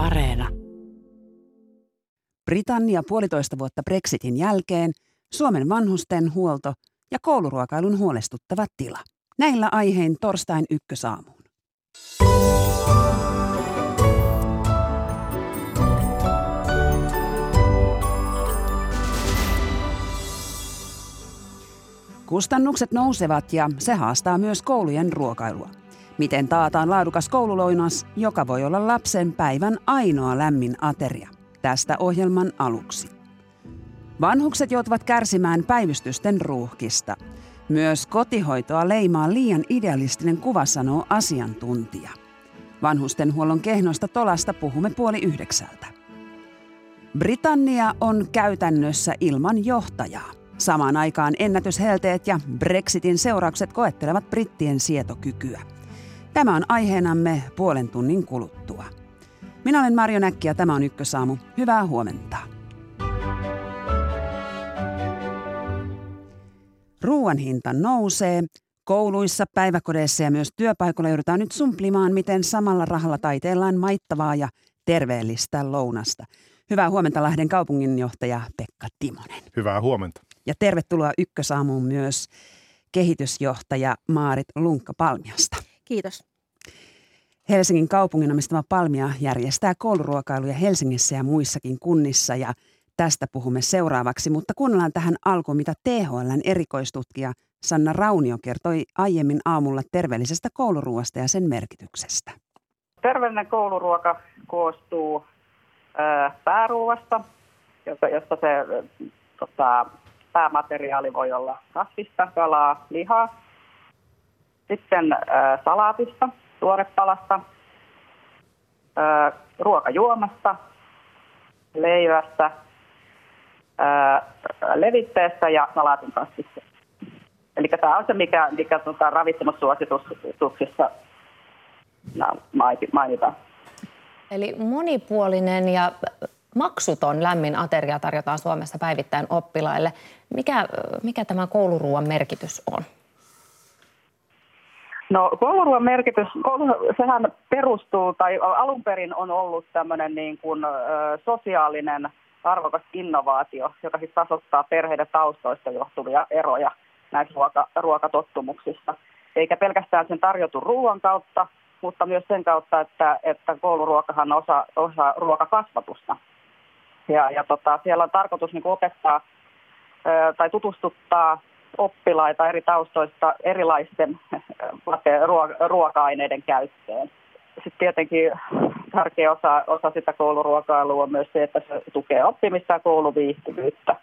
Areena. Britannia puolitoista vuotta Brexitin jälkeen, Suomen vanhusten huolto ja kouluruokailun huolestuttava tila. Näillä aihein torstain ykkösaamuun. Kustannukset nousevat ja se haastaa myös koulujen ruokailua. Miten taataan laadukas koululoinas, joka voi olla lapsen päivän ainoa lämmin ateria? Tästä ohjelman aluksi. Vanhukset joutuvat kärsimään päivystysten ruuhkista. Myös kotihoitoa leimaa liian idealistinen kuva, sanoo asiantuntija. Vanhustenhuollon kehnosta tolasta puhumme puoli yhdeksältä. Britannia on käytännössä ilman johtajaa. Samaan aikaan ennätyshelteet ja Brexitin seuraukset koettelevat brittien sietokykyä. Tämä on aiheenamme puolen tunnin kuluttua. Minä olen Marjo Näkki ja tämä on Ykkösaamu. Hyvää huomenta. Ruoan hinta nousee. Kouluissa, päiväkodeissa ja myös työpaikoilla joudutaan nyt sumplimaan, miten samalla rahalla taiteellaan maittavaa ja terveellistä lounasta. Hyvää huomenta Lahden kaupunginjohtaja Pekka Timonen. Hyvää huomenta. Ja tervetuloa Ykkösaamuun myös kehitysjohtaja Maarit Lunkka-Palmiasta. Kiitos. Helsingin kaupungin omistama Palmia järjestää kouluruokailuja Helsingissä ja muissakin kunnissa ja tästä puhumme seuraavaksi, mutta kuunnellaan tähän alkuun, mitä THLn erikoistutkija Sanna Raunio kertoi aiemmin aamulla terveellisestä kouluruoasta ja sen merkityksestä. Terveellinen kouluruoka koostuu ö, pääruoasta, josta se tota, päämateriaali voi olla kasvista, kalaa, lihaa. Sitten ö, salaatista, tuorepalasta, ö, ruokajuomasta, leivästä, ö, levitteestä ja salaatin kasvista. Eli tämä on se, mikä, mikä tota, ravitsemussuosituksissa mainitaan. Eli monipuolinen ja maksuton lämmin ateria tarjotaan Suomessa päivittäin oppilaille. Mikä, mikä tämä kouluruuan merkitys on? No kouluruoan merkitys, koulu, sehän perustuu tai alun perin on ollut tämmöinen niin kuin, sosiaalinen arvokas innovaatio, joka siis tasoittaa perheiden taustoista johtuvia eroja näissä ruoka, ruokatottumuksissa. Eikä pelkästään sen tarjotun ruoan kautta, mutta myös sen kautta, että, että kouluruokahan on osa, osa ruokakasvatusta. Ja, ja tota, siellä on tarkoitus niin opettaa ö, tai tutustuttaa oppilaita eri taustoista erilaisten ruoka-aineiden käyttöön. Sitten tietenkin tärkeä osa, osa sitä kouluruokailua on myös se, että se tukee oppimista ja kouluviihtyvyyttä.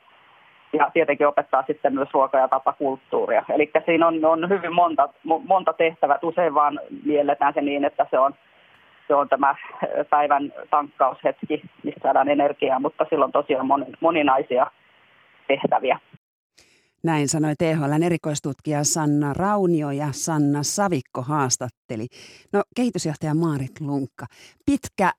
Ja tietenkin opettaa sitten myös ruoka- ja tapakulttuuria. Eli siinä on, on hyvin monta, monta tehtävää. Usein vaan mielletään se niin, että se on, se on tämä päivän tankkaushetki, missä saadaan energiaa, mutta silloin tosiaan moninaisia tehtäviä. Näin sanoi THLn erikoistutkija Sanna Raunio ja Sanna Savikko haastatteli. No kehitysjohtaja Maarit Lunkka, pitkä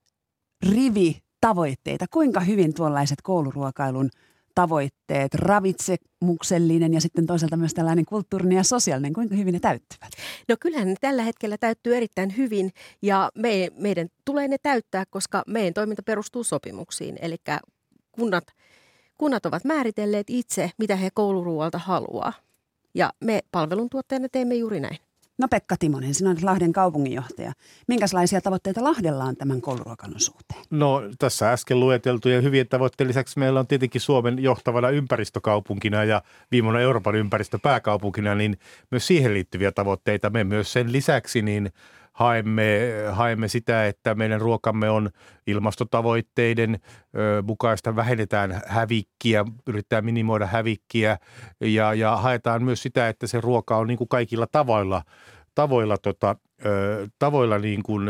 rivi tavoitteita. Kuinka hyvin tuollaiset kouluruokailun tavoitteet, ravitsemuksellinen ja sitten toisaalta myös tällainen kulttuurinen ja sosiaalinen, kuinka hyvin ne täyttyvät? No kyllähän ne tällä hetkellä täyttyy erittäin hyvin ja me, meidän tulee ne täyttää, koska meidän toiminta perustuu sopimuksiin. Eli kunnat – Kunnat ovat määritelleet itse, mitä he kouluruualta haluaa. Ja me palveluntuottajana teemme juuri näin. No Pekka Timonen, sinä olet Lahden kaupunginjohtaja. Minkälaisia tavoitteita Lahdella on tämän kouluruokailun suhteen? No tässä äsken lueteltujen hyvien tavoitteiden lisäksi meillä on tietenkin Suomen johtavana ympäristökaupunkina ja viimeinen Euroopan ympäristöpääkaupunkina, niin myös siihen liittyviä tavoitteita. Me myös sen lisäksi niin haemme, haemme sitä, että meidän ruokamme on ilmastotavoitteiden mukaista, vähennetään hävikkiä, yritetään minimoida hävikkiä ja, ja haetaan myös sitä, että se ruoka on niin kuin kaikilla tavoilla, tavoilla, tota, tavoilla niin kuin,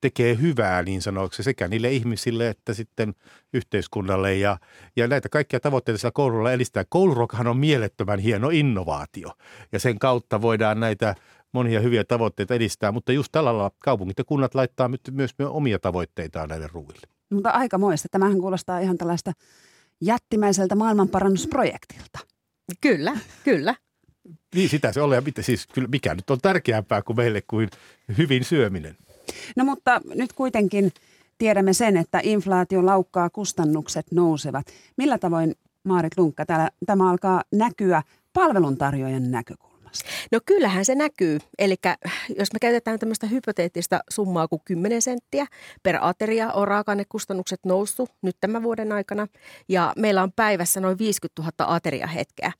tekee hyvää niin sanoksi sekä niille ihmisille että sitten yhteiskunnalle. Ja, ja näitä kaikkia tavoitteita sillä koululla edistää. Kouluruokahan on mielettömän hieno innovaatio ja sen kautta voidaan näitä – monia hyviä tavoitteita edistää, mutta just tällä lailla kaupungit ja kunnat laittaa myös omia tavoitteitaan näille ruuille. Mutta aika muista. Tämähän kuulostaa ihan tällaista jättimäiseltä maailmanparannusprojektilta. Kyllä, kyllä. Niin sitä se on. Ja siis, kyllä mikä nyt on tärkeämpää kuin meille kuin hyvin syöminen. No mutta nyt kuitenkin tiedämme sen, että inflaatio laukkaa, kustannukset nousevat. Millä tavoin, Maarit Lunkka, täällä, tämä alkaa näkyä palveluntarjoajan näkökulmasta? No kyllähän se näkyy. Eli jos me käytetään tämmöistä hypoteettista summaa kuin 10 senttiä per ateria, on raaka-ainekustannukset noussut nyt tämän vuoden aikana. Ja meillä on päivässä noin 50 000 ateriahetkeä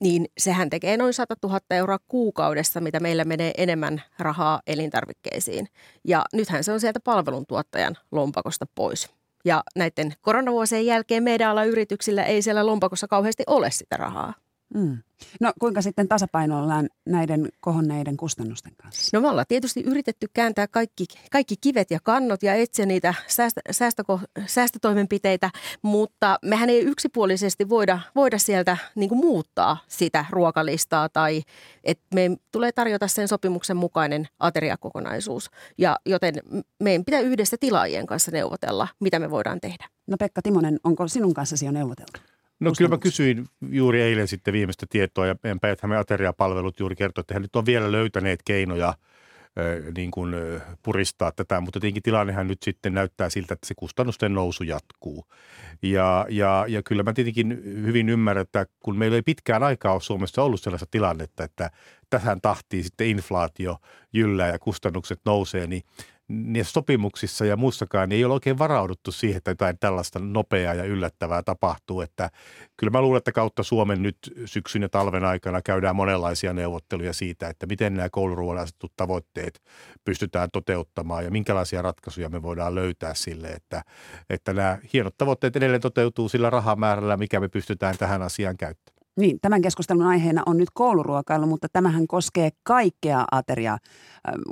niin sehän tekee noin 100 000 euroa kuukaudessa, mitä meillä menee enemmän rahaa elintarvikkeisiin. Ja nythän se on sieltä palveluntuottajan lompakosta pois. Ja näiden koronavuosien jälkeen meidän ala yrityksillä ei siellä lompakossa kauheasti ole sitä rahaa. Mm. No kuinka sitten tasapainoillaan näiden kohonneiden kustannusten kanssa? No me ollaan tietysti yritetty kääntää kaikki, kaikki kivet ja kannot ja etsiä niitä säästö, säästöko, säästötoimenpiteitä, mutta mehän ei yksipuolisesti voida, voida sieltä niin kuin muuttaa sitä ruokalistaa tai että me tulee tarjota sen sopimuksen mukainen ateriakokonaisuus. Ja joten meidän pitää yhdessä tilaajien kanssa neuvotella, mitä me voidaan tehdä. No Pekka Timonen, onko sinun kanssasi jo neuvoteltu? No kyllä mä kysyin juuri eilen sitten viimeistä tietoa ja meidän päijät ateriapalvelut juuri kertoi, että he nyt on vielä löytäneet keinoja niin kuin puristaa tätä, mutta tietenkin tilannehan nyt sitten näyttää siltä, että se kustannusten nousu jatkuu. Ja, ja, ja kyllä mä tietenkin hyvin ymmärrän, että kun meillä ei pitkään aikaa ole Suomessa ollut sellaista tilannetta, että tähän tahtiin sitten inflaatio jyllää ja kustannukset nousee, niin niissä sopimuksissa ja muissakaan niin ei ole oikein varauduttu siihen, että jotain tällaista nopeaa ja yllättävää tapahtuu. Että kyllä mä luulen, että kautta Suomen nyt syksyn ja talven aikana käydään monenlaisia neuvotteluja siitä, että miten nämä kouluruoan asetetut tavoitteet pystytään toteuttamaan ja minkälaisia ratkaisuja me voidaan löytää sille, että, että nämä hienot tavoitteet edelleen toteutuu sillä rahamäärällä, mikä me pystytään tähän asiaan käyttämään. Niin, tämän keskustelun aiheena on nyt kouluruokailu, mutta tämähän koskee kaikkea ateria,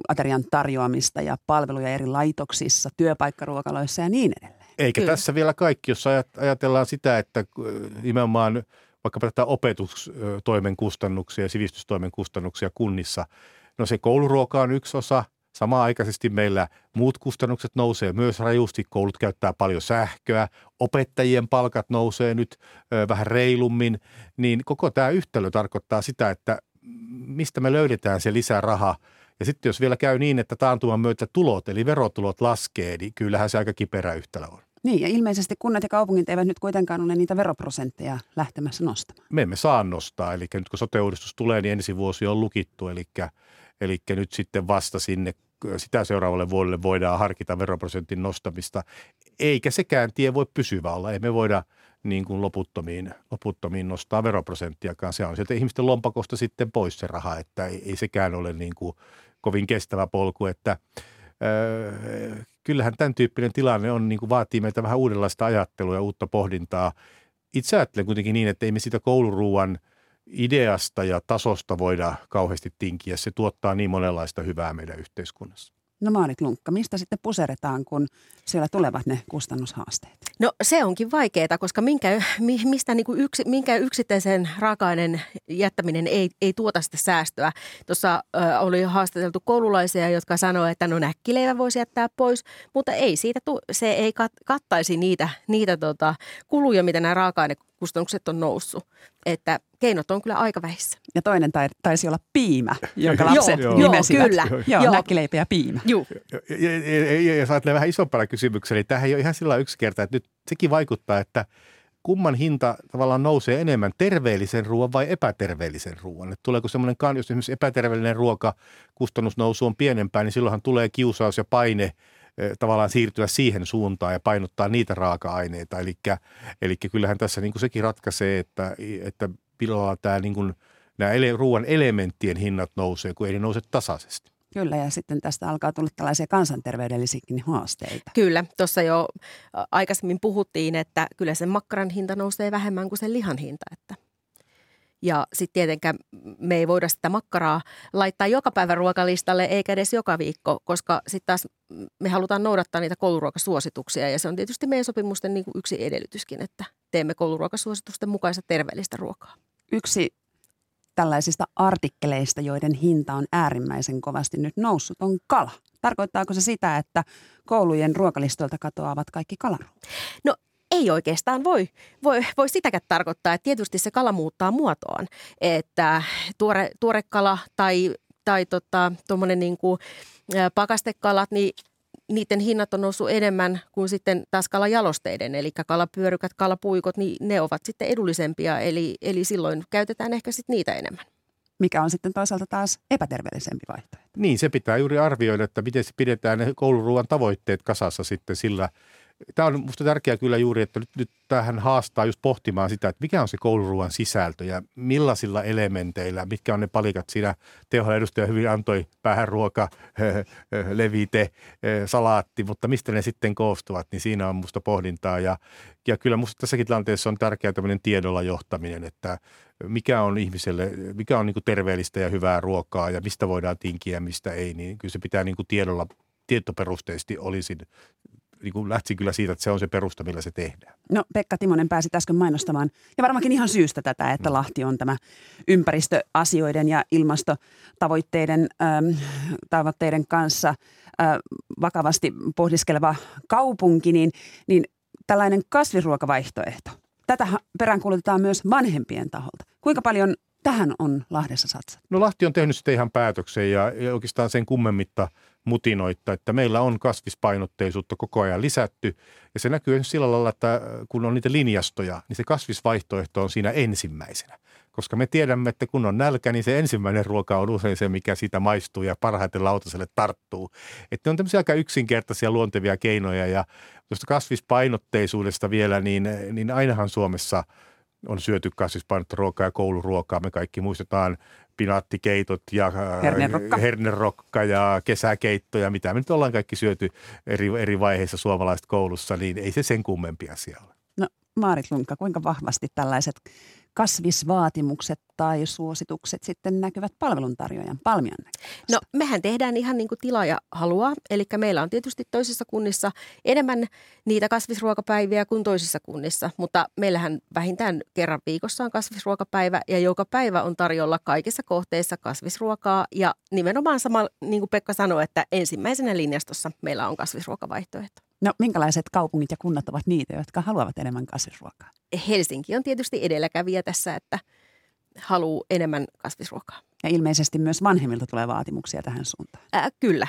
aterian tarjoamista ja palveluja eri laitoksissa, työpaikkaruokaloissa ja niin edelleen. Eikä Kyllä. tässä vielä kaikki, jos ajatellaan sitä, että nimenomaan vaikkapa tätä opetustoimen kustannuksia ja sivistystoimen kustannuksia kunnissa, no se kouluruoka on yksi osa – Samaaikaisesti meillä muut kustannukset nousee myös rajusti, koulut käyttää paljon sähköä, opettajien palkat nousee nyt ö, vähän reilummin, niin koko tämä yhtälö tarkoittaa sitä, että mistä me löydetään se lisää raha. Ja sitten jos vielä käy niin, että taantuman myötä tulot, eli verotulot laskee, niin kyllähän se aika kiperä yhtälö on. Niin, ja ilmeisesti kunnat ja kaupungit eivät nyt kuitenkaan ole niitä veroprosentteja lähtemässä nostamaan. Me emme saa nostaa, eli nyt kun sote tulee, niin ensi vuosi on lukittu, eli, eli nyt sitten vasta sinne sitä seuraavalle vuodelle voidaan harkita veroprosentin nostamista, eikä sekään tie voi pysyvä olla. Ei me voida niin kuin loputtomiin, loputtomiin nostaa veroprosenttiakaan. Se on sieltä ihmisten lompakosta sitten pois se raha, että ei, ei sekään ole niin kuin kovin kestävä polku, että öö, kyllähän tämän tyyppinen tilanne on, niin kuin vaatii meitä vähän uudenlaista ajattelua ja uutta pohdintaa. Itse ajattelen kuitenkin niin, että ei me sitä kouluruuan – ideasta ja tasosta voida kauheasti tinkiä. Se tuottaa niin monenlaista hyvää meidän yhteiskunnassa. No Maarit Lunkka, mistä sitten puseretaan, kun siellä tulevat ne kustannushaasteet? No se onkin vaikeaa, koska minkä, mistä niin kuin yksi, minkä yksittäisen raaka-aineen jättäminen ei, ei tuota sitä säästöä. Tuossa ö, oli haastateltu koululaisia, jotka sanoivat, että no näkkileivä voisi jättää pois, mutta ei siitä, tu, se ei kat, kattaisi niitä, niitä tota, kuluja, mitä nämä raaka-ainekustannukset on noussut. Että keinot on kyllä aika vähissä. Ja toinen taisi olla piimä, jonka lapset joo, nimesivät. Kyllä. Joo, joo. näkkileipä ja piimä. Joo. Ja, ja, ja, ja, jos ajattelee vähän isompana kysymyksellä, niin tämähän ei ole ihan sillä yksinkertaista, että nyt sekin vaikuttaa, että kumman hinta tavallaan nousee enemmän, terveellisen ruoan vai epäterveellisen ruoan? Että tuleeko semmoinen, jos esimerkiksi epäterveellinen ruoka, kustannusnousu on pienempää, niin silloinhan tulee kiusaus ja paine tavallaan siirtyä siihen suuntaan ja painottaa niitä raaka-aineita. Eli, eli kyllähän tässä niin kuin sekin ratkaisee, että, että pilalla tämä niin kuin, nämä ele, ruoan elementtien hinnat nousee, kun ei ne nouse tasaisesti. Kyllä, ja sitten tästä alkaa tulla tällaisia kansanterveydellisiäkin haasteita. Kyllä, tuossa jo aikaisemmin puhuttiin, että kyllä sen makkaran hinta nousee vähemmän kuin sen lihan hinta. Että. Ja sitten tietenkään me ei voida sitä makkaraa laittaa joka päivä ruokalistalle eikä edes joka viikko, koska sitten taas me halutaan noudattaa niitä kouluruokasuosituksia ja se on tietysti meidän sopimusten niin kuin yksi edellytyskin, että teemme kouluruokasuositusten mukaista terveellistä ruokaa. Yksi tällaisista artikkeleista, joiden hinta on äärimmäisen kovasti nyt noussut, on kala. Tarkoittaako se sitä, että koulujen ruokalistoilta katoavat kaikki kalaruot? No ei oikeastaan voi, voi, voi sitäkään tarkoittaa, että tietysti se kala muuttaa muotoaan, että tuore, tuore kala tai, tai tota, niin kuin, pakastekalat, niin niiden hinnat on noussut enemmän kuin sitten taas kalajalosteiden, eli kalapyörykät, kalapuikot, niin ne ovat sitten edullisempia, eli, eli silloin käytetään ehkä sitten niitä enemmän. Mikä on sitten toisaalta taas epäterveellisempi vaihtoehto. Niin, se pitää juuri arvioida, että miten se pidetään ne kouluruuan tavoitteet kasassa sitten sillä Tämä on minusta tärkeää kyllä juuri, että nyt, nyt tähän haastaa just pohtimaan sitä, että mikä on se kouluruuan sisältö ja millaisilla elementeillä, mitkä on ne palikat siinä. Teholla edustaja hyvin antoi päähän ruoka, levite, salaatti, mutta mistä ne sitten koostuvat, niin siinä on minusta pohdintaa. Ja, ja kyllä minusta tässäkin tilanteessa on tärkeää tämmöinen tiedolla johtaminen, että mikä on ihmiselle, mikä on niin terveellistä ja hyvää ruokaa ja mistä voidaan tinkiä ja mistä ei, niin kyllä se pitää niin tiedolla tietoperusteisesti olisin niin kuin lähti kyllä siitä, että se on se perusta, millä se tehdään. No Pekka Timonen pääsi äsken mainostamaan, ja varmaankin ihan syystä tätä, että mm. Lahti on tämä ympäristöasioiden ja ilmastotavoitteiden ähm, tavoitteiden kanssa äh, vakavasti pohdiskeleva kaupunki, niin, niin tällainen kasvisruokavaihtoehto. Tätä peräänkuulutetaan myös vanhempien taholta. Kuinka paljon tähän on Lahdessa satsattu? No Lahti on tehnyt sitten ihan päätöksen ja, ja oikeastaan sen kummemmitta – mutinoitta, että meillä on kasvispainotteisuutta koko ajan lisätty. Ja se näkyy sillä lailla, että kun on niitä linjastoja, niin se kasvisvaihtoehto on siinä ensimmäisenä. Koska me tiedämme, että kun on nälkä, niin se ensimmäinen ruoka on usein se, mikä siitä maistuu ja parhaiten lautaselle tarttuu. Että ne on tämmöisiä aika yksinkertaisia luontevia keinoja ja tuosta kasvispainotteisuudesta vielä, niin, niin ainahan Suomessa on syöty kasvispainotteista ruokaa ja kouluruokaa. Me kaikki muistetaan spinaattikeitot ja äh, hernerokka. hernerokka ja kesäkeittoja, mitä me nyt ollaan kaikki syöty eri, eri vaiheissa suomalaiset koulussa, niin ei se sen kummempi asia ole. No Maarit Lunkka, kuinka vahvasti tällaiset kasvisvaatimukset tai suositukset sitten näkyvät palveluntarjoajan palmion No mehän tehdään ihan niin kuin tilaaja haluaa, eli meillä on tietysti toisissa kunnissa enemmän niitä kasvisruokapäiviä kuin toisissa kunnissa, mutta meillähän vähintään kerran viikossa on kasvisruokapäivä ja joka päivä on tarjolla kaikissa kohteissa kasvisruokaa. Ja nimenomaan sama niin kuin Pekka sanoi, että ensimmäisenä linjastossa meillä on kasvisruokavaihtoehto. No minkälaiset kaupungit ja kunnat ovat niitä, jotka haluavat enemmän kasvisruokaa? Helsinki on tietysti edelläkävijä tässä, että haluaa enemmän kasvisruokaa. Ja ilmeisesti myös vanhemmilta tulee vaatimuksia tähän suuntaan. Ää, kyllä.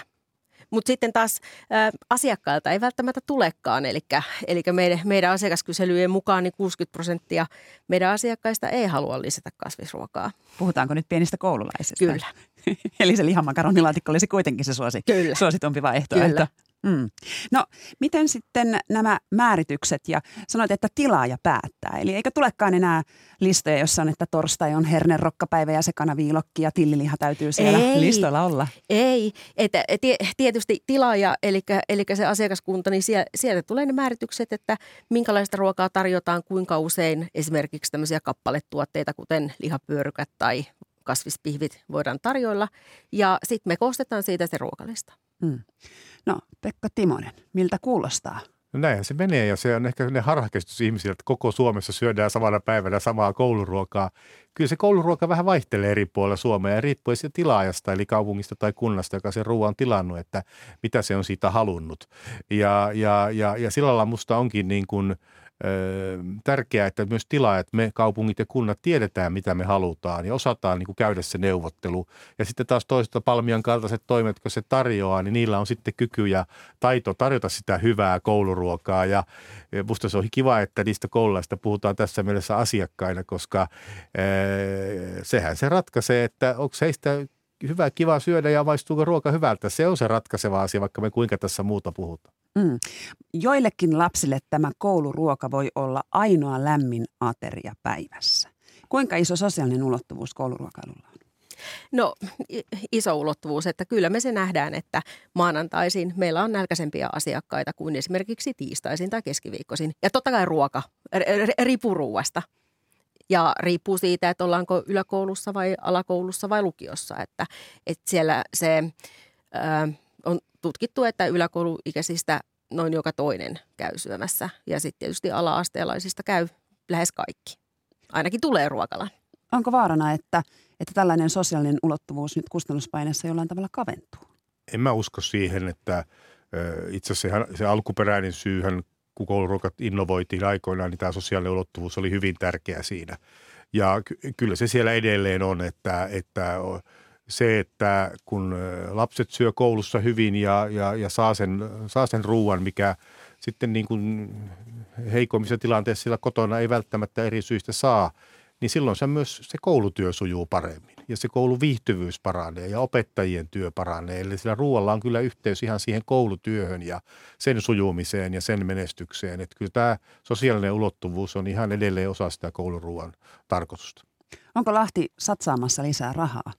Mutta sitten taas ä, asiakkailta ei välttämättä tulekaan. Eli, eli meidän, meidän asiakaskyselyjen mukaan niin 60 prosenttia meidän asiakkaista ei halua lisätä kasvisruokaa. Puhutaanko nyt pienistä koululaisista? Kyllä. Eli se lihamakaronilaattikko olisi kuitenkin se suosi, Kyllä. suositumpi vaihtoehto. Kyllä. Mm. No, miten sitten nämä määritykset ja sanoit, että tilaaja päättää. Eli eikö tulekaan enää listoja, jossa on, että torstai on hernerokkapäivä ja se kanaviilokki ja tilliliha täytyy siellä ei, listoilla olla? Ei, että tietysti tilaaja, eli, eli se asiakaskunta, niin siellä, sieltä tulee ne määritykset, että minkälaista ruokaa tarjotaan, kuinka usein esimerkiksi tämmöisiä kappaletuotteita, kuten lihapyörykät tai kasvispihvit voidaan tarjoilla. Ja sitten me koostetaan siitä se ruokalista. Mm. No Pekka Timonen, miltä kuulostaa? No näinhän se menee ja se on ehkä ne harhakäsitys ihmisillä, että koko Suomessa syödään samana päivänä samaa kouluruokaa. Kyllä se kouluruoka vähän vaihtelee eri puolilla Suomea ja riippuu siitä tilaajasta eli kaupungista tai kunnasta, joka sen ruoan on tilannut, että mitä se on siitä halunnut. Ja, ja, ja, ja sillä lailla musta onkin niin kuin – tärkeää, että myös tilaajat, me kaupungit ja kunnat tiedetään, mitä me halutaan ja osataan niin kuin käydä se neuvottelu. Ja sitten taas toisaalta Palmian kaltaiset toimet, kun se tarjoaa, niin niillä on sitten kyky ja taito tarjota sitä hyvää kouluruokaa. Ja musta se on kiva, että niistä koululaista puhutaan tässä mielessä asiakkaina, koska sehän se ratkaisee, että onko heistä hyvä, kiva syödä ja maistuuko ruoka hyvältä. Se on se ratkaiseva asia, vaikka me kuinka tässä muuta puhutaan. Mm. Joillekin lapsille tämä kouluruoka voi olla ainoa lämmin ateria päivässä. Kuinka iso sosiaalinen ulottuvuus kouluruokailulla on? No iso ulottuvuus, että kyllä me se nähdään, että maanantaisin meillä on nälkäisempiä asiakkaita kuin esimerkiksi tiistaisin tai keskiviikkoisin. Ja totta kai ruoka, riippuu ruuasta. Ja riippuu siitä, että ollaanko yläkoulussa vai alakoulussa vai lukiossa. Että, että siellä se ö, on tutkittu, että yläkouluikäisistä noin joka toinen käy syömässä. Ja sitten tietysti ala-asteelaisista käy lähes kaikki. Ainakin tulee ruokala. Onko vaarana, että, että tällainen sosiaalinen ulottuvuus nyt kustannuspaineessa jollain tavalla kaventuu? En mä usko siihen, että itse asiassa se, se alkuperäinen syyhän, kun kouluruokat innovoitiin aikoinaan, niin tämä sosiaalinen ulottuvuus oli hyvin tärkeä siinä. Ja ky- kyllä se siellä edelleen on, että, että se, että kun lapset syö koulussa hyvin ja, ja, ja saa, sen, saa sen ruuan, mikä sitten niin kuin heikommissa tilanteissa sillä kotona ei välttämättä eri syistä saa, niin silloin se myös se koulutyö sujuu paremmin ja se koulun viihtyvyys paranee ja opettajien työ paranee. Eli sillä ruoalla on kyllä yhteys ihan siihen koulutyöhön ja sen sujumiseen ja sen menestykseen. Että kyllä tämä sosiaalinen ulottuvuus on ihan edelleen osa sitä kouluruuan tarkoitusta. Onko Lahti satsaamassa lisää rahaa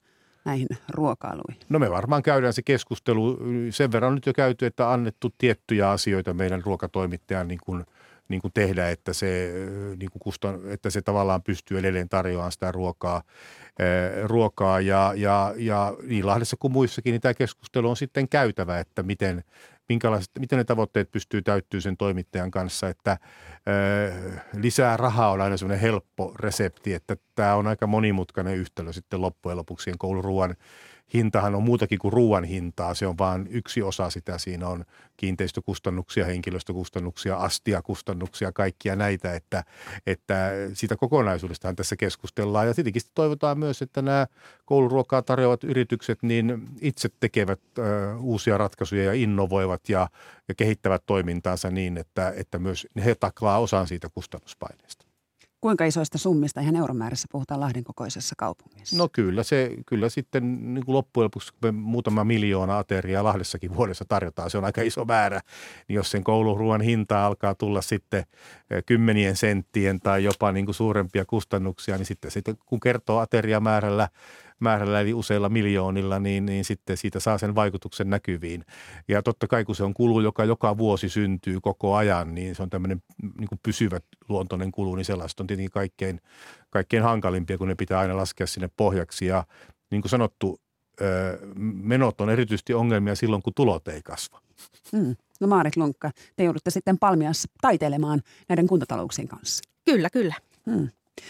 näihin ruokailuihin? No me varmaan käydään se keskustelu. Sen verran nyt jo käyty, että annettu tiettyjä asioita meidän ruokatoimittajan niin kuin, niin kuin tehdä, että se, niin kuin kustan, että se tavallaan pystyy edelleen tarjoamaan sitä ruokaa. ruokaa ja, ja, ja niin Lahdessa kuin muissakin, niin tämä keskustelu on sitten käytävä, että miten, minkälaiset, miten ne tavoitteet pystyy täyttyä sen toimittajan kanssa, että ö, lisää rahaa on aina semmoinen helppo resepti, että tämä on aika monimutkainen yhtälö sitten loppujen lopuksi kouluruuan hintahan on muutakin kuin ruoan hintaa. Se on vain yksi osa sitä. Siinä on kiinteistökustannuksia, henkilöstökustannuksia, astiakustannuksia, kaikkia näitä, että, että siitä kokonaisuudestahan tässä keskustellaan. Ja tietenkin toivotaan myös, että nämä kouluruokaa tarjoavat yritykset niin itse tekevät ö, uusia ratkaisuja ja innovoivat ja, ja kehittävät toimintaansa niin, että, että myös he taklaa osan siitä kustannuspaineesta. Kuinka isoista summista ihan euromäärässä puhutaan Lahden kokoisessa kaupungissa? No kyllä, se, kyllä sitten niin kuin loppujen lopuksi, kun me muutama miljoona ateriaa Lahdessakin vuodessa tarjotaan, se on aika iso määrä. Niin jos sen kouluruoan hinta alkaa tulla sitten eh, kymmenien senttien tai jopa niin kuin suurempia kustannuksia, niin sitten, sitten kun kertoo ateriamäärällä määrällä eli useilla miljoonilla, niin, niin sitten siitä saa sen vaikutuksen näkyviin. Ja totta kai kun se on kulu, joka joka vuosi syntyy koko ajan, niin se on tämmöinen niin kuin pysyvä luontoinen kulu, niin sellaista on tietenkin kaikkein, kaikkein hankalimpia, kun ne pitää aina laskea sinne pohjaksi. Ja niin kuin sanottu, menot on erityisesti ongelmia silloin, kun tulot ei kasva. Mm. No Maarit Lunkka, te joudutte sitten Palmiassa taiteilemaan näiden kuntatalouksien kanssa. Kyllä, kyllä. Mm.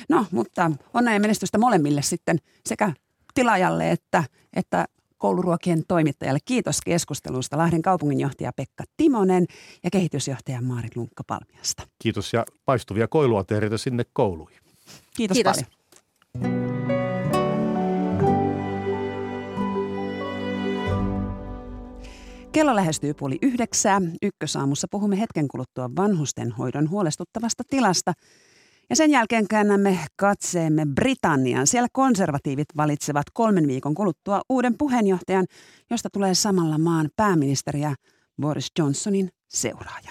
No, mutta onnea ja menestystä molemmille sitten sekä tilaajalle että, että kouluruokien toimittajalle. Kiitos keskustelusta Lahden kaupunginjohtaja Pekka Timonen ja kehitysjohtaja Maarit Lunkka Palmiasta. Kiitos ja paistuvia koiluatereita sinne kouluihin. Kiitos, Kiitos. paljon. Kello lähestyy puoli yhdeksää. Ykkösaamussa puhumme hetken kuluttua vanhustenhoidon huolestuttavasta tilasta – ja sen jälkeen käännämme katseemme Britanniaan. Siellä konservatiivit valitsevat kolmen viikon kuluttua uuden puheenjohtajan, josta tulee samalla maan pääministeriä Boris Johnsonin seuraaja.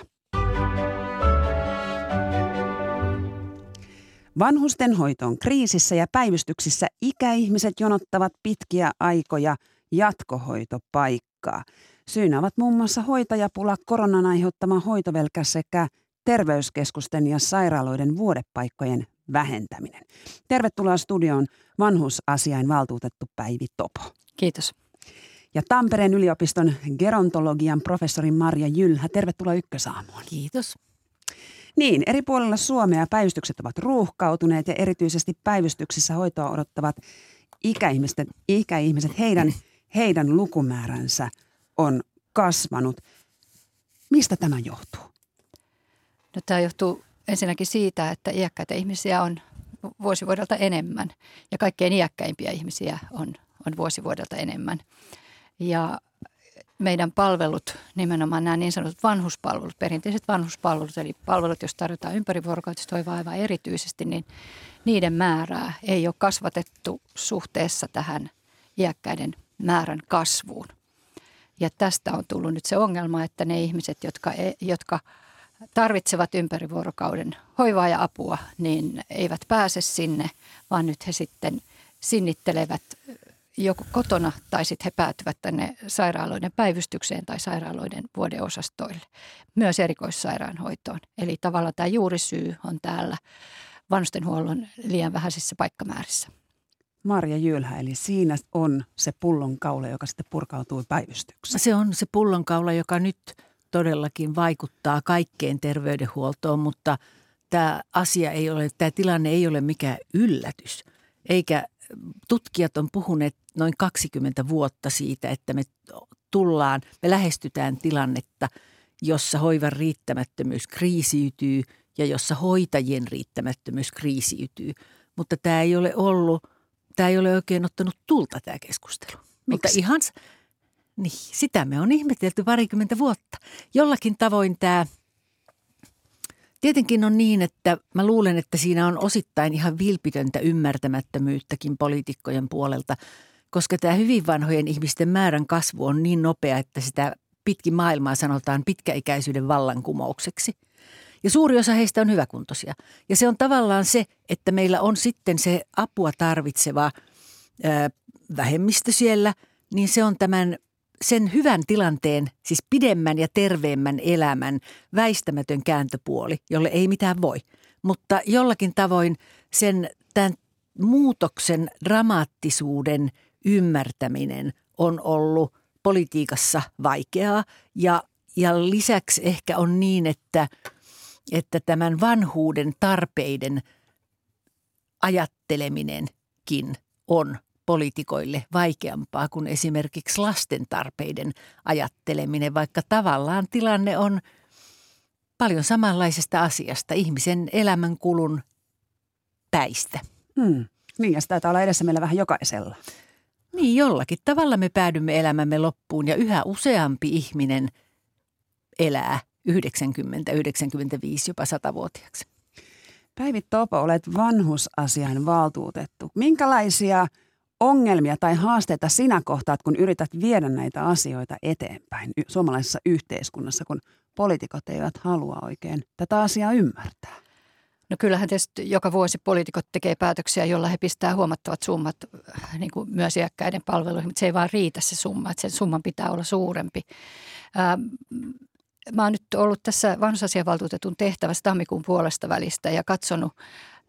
Vanhusten hoito on kriisissä ja päivystyksissä ikäihmiset jonottavat pitkiä aikoja jatkohoitopaikkaa. Syynä ovat muun muassa hoitajapula, koronan aiheuttama hoitovelkä sekä terveyskeskusten ja sairaaloiden vuodepaikkojen vähentäminen. Tervetuloa studioon vanhusasiain valtuutettu Päivi Topo. Kiitos. Ja Tampereen yliopiston gerontologian professori Marja Jylhä, tervetuloa Ykkösaamuun. Kiitos. Niin, eri puolilla Suomea päivystykset ovat ruuhkautuneet ja erityisesti päivystyksissä hoitoa odottavat ikäihmiset, ikäihmiset heidän, heidän lukumääränsä on kasvanut. Mistä tämä johtuu? No, tämä johtuu ensinnäkin siitä, että iäkkäitä ihmisiä on vuosivuodelta enemmän ja kaikkein iäkkäimpiä ihmisiä on, on vuosivuodelta enemmän. Ja meidän palvelut, nimenomaan nämä niin sanotut vanhuspalvelut, perinteiset vanhuspalvelut, eli palvelut, jos tarjotaan ympärivuorokautista hoivaa aivan erityisesti, niin niiden määrää ei ole kasvatettu suhteessa tähän iäkkäiden määrän kasvuun. Ja tästä on tullut nyt se ongelma, että ne ihmiset, jotka, e, jotka – tarvitsevat ympärivuorokauden hoivaa ja apua, niin eivät pääse sinne, vaan nyt he sitten sinnittelevät joko kotona tai sitten he päätyvät tänne sairaaloiden päivystykseen tai sairaaloiden vuodeosastoille, myös erikoissairaanhoitoon. Eli tavallaan tämä juurisyy on täällä vanhustenhuollon liian vähäisissä paikkamäärissä. Marja Jylhä, eli siinä on se pullonkaula, joka sitten purkautuu päivystykseen. Se on se pullonkaula, joka nyt – todellakin vaikuttaa kaikkeen terveydenhuoltoon, mutta tämä asia ei ole, tämä tilanne ei ole mikään yllätys. Eikä tutkijat on puhuneet noin 20 vuotta siitä, että me tullaan, me lähestytään tilannetta, jossa hoivan riittämättömyys kriisiytyy ja jossa hoitajien riittämättömyys kriisiytyy. Mutta tämä ei ole ollut, tämä ei ole oikein ottanut tulta tämä keskustelu. Miksi? Mutta ihan, niin sitä me on ihmetelty parikymmentä vuotta. Jollakin tavoin tämä, tietenkin on niin, että mä luulen, että siinä on osittain ihan vilpitöntä ymmärtämättömyyttäkin poliitikkojen puolelta, koska tämä hyvin vanhojen ihmisten määrän kasvu on niin nopea, että sitä pitkin maailmaa sanotaan pitkäikäisyyden vallankumoukseksi – ja suuri osa heistä on hyväkuntoisia. Ja se on tavallaan se, että meillä on sitten se apua tarvitseva ää, vähemmistö siellä, niin se on tämän sen hyvän tilanteen, siis pidemmän ja terveemmän elämän väistämätön kääntöpuoli, jolle ei mitään voi. Mutta jollakin tavoin sen tämän muutoksen dramaattisuuden ymmärtäminen on ollut politiikassa vaikeaa ja, ja lisäksi ehkä on niin, että – että tämän vanhuuden tarpeiden ajatteleminenkin on poliitikoille vaikeampaa kuin esimerkiksi lasten tarpeiden ajatteleminen, vaikka tavallaan tilanne on paljon samanlaisesta asiasta, ihmisen elämänkulun päistä. Hmm. Niin, ja sitä taitaa olla edessä meillä vähän jokaisella. Niin, jollakin tavalla me päädymme elämämme loppuun ja yhä useampi ihminen elää 90, 95, jopa 100-vuotiaaksi. Päivi Topo, olet vanhusasian valtuutettu. Minkälaisia ongelmia tai haasteita sinä kohtaat, kun yrität viedä näitä asioita eteenpäin suomalaisessa yhteiskunnassa, kun poliitikot eivät halua oikein tätä asiaa ymmärtää? No kyllähän tietysti joka vuosi poliitikot tekee päätöksiä, jolla he pistää huomattavat summat äh, niin kuin myös iäkkäiden palveluihin, mutta se ei vaan riitä se summa, että sen summan pitää olla suurempi. Ähm, mä oon nyt ollut tässä vanhusasiavaltuutetun tehtävässä tammikuun puolesta välistä ja katsonut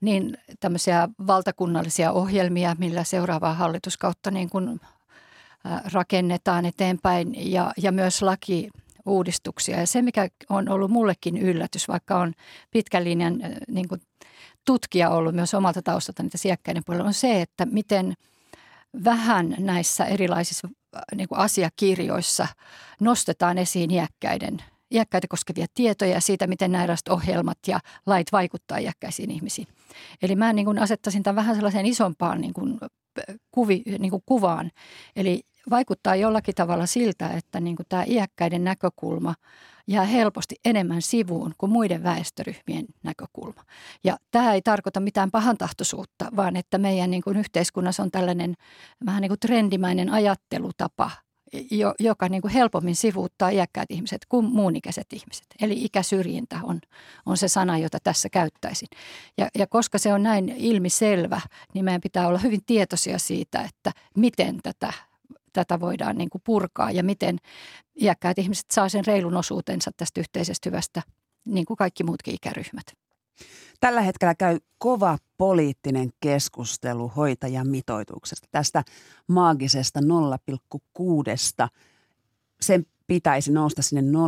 niin tämmöisiä valtakunnallisia ohjelmia, millä seuraavaa hallituskautta niin kuin rakennetaan eteenpäin ja, ja myös laki uudistuksia. Ja se, mikä on ollut mullekin yllätys, vaikka on pitkän linjan niin kuin tutkija ollut myös omalta taustalta niitä siekkäiden puolella, on se, että miten vähän näissä erilaisissa niin kuin asiakirjoissa nostetaan esiin iäkkäiden iäkkäitä koskevia tietoja siitä, miten nämä ohjelmat ja lait vaikuttaa iäkkäisiin ihmisiin. Eli mä niin kuin asettaisin tämän vähän sellaiseen isompaan niin kuin kuvi, niin kuin kuvaan. Eli vaikuttaa jollakin tavalla siltä, että niin kuin tämä iäkkäiden näkökulma jää helposti enemmän sivuun kuin muiden väestöryhmien näkökulma. Ja tämä ei tarkoita mitään pahantahtoisuutta, vaan että meidän niin kuin yhteiskunnassa on tällainen vähän niin kuin trendimäinen ajattelutapa – jo, joka niin kuin helpommin sivuuttaa iäkkäät ihmiset kuin muunikäiset ihmiset. Eli ikäsyrjintä on, on se sana, jota tässä käyttäisin. Ja, ja koska se on näin ilmiselvä, niin meidän pitää olla hyvin tietoisia siitä, että miten tätä, tätä voidaan niin kuin purkaa ja miten iäkkäät ihmiset saa sen reilun osuutensa tästä yhteisestä hyvästä, niin kuin kaikki muutkin ikäryhmät. Tällä hetkellä käy kova poliittinen keskustelu hoitajamitoituksesta, tästä maagisesta 0,6. Sen pitäisi nousta sinne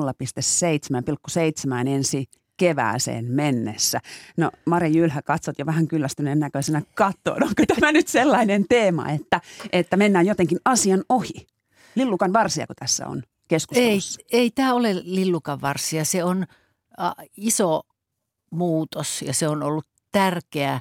0,7,7 ensi kevääseen mennessä. No Mari Jylhä, katsot jo vähän kyllästyneen näköisenä kattoon. Onko tämä nyt sellainen teema, että, että mennään jotenkin asian ohi? Lillukan varsia, kun tässä on keskustelussa. Ei, ei tämä ole lillukan varsia. Se on äh, iso muutos ja se on ollut tärkeä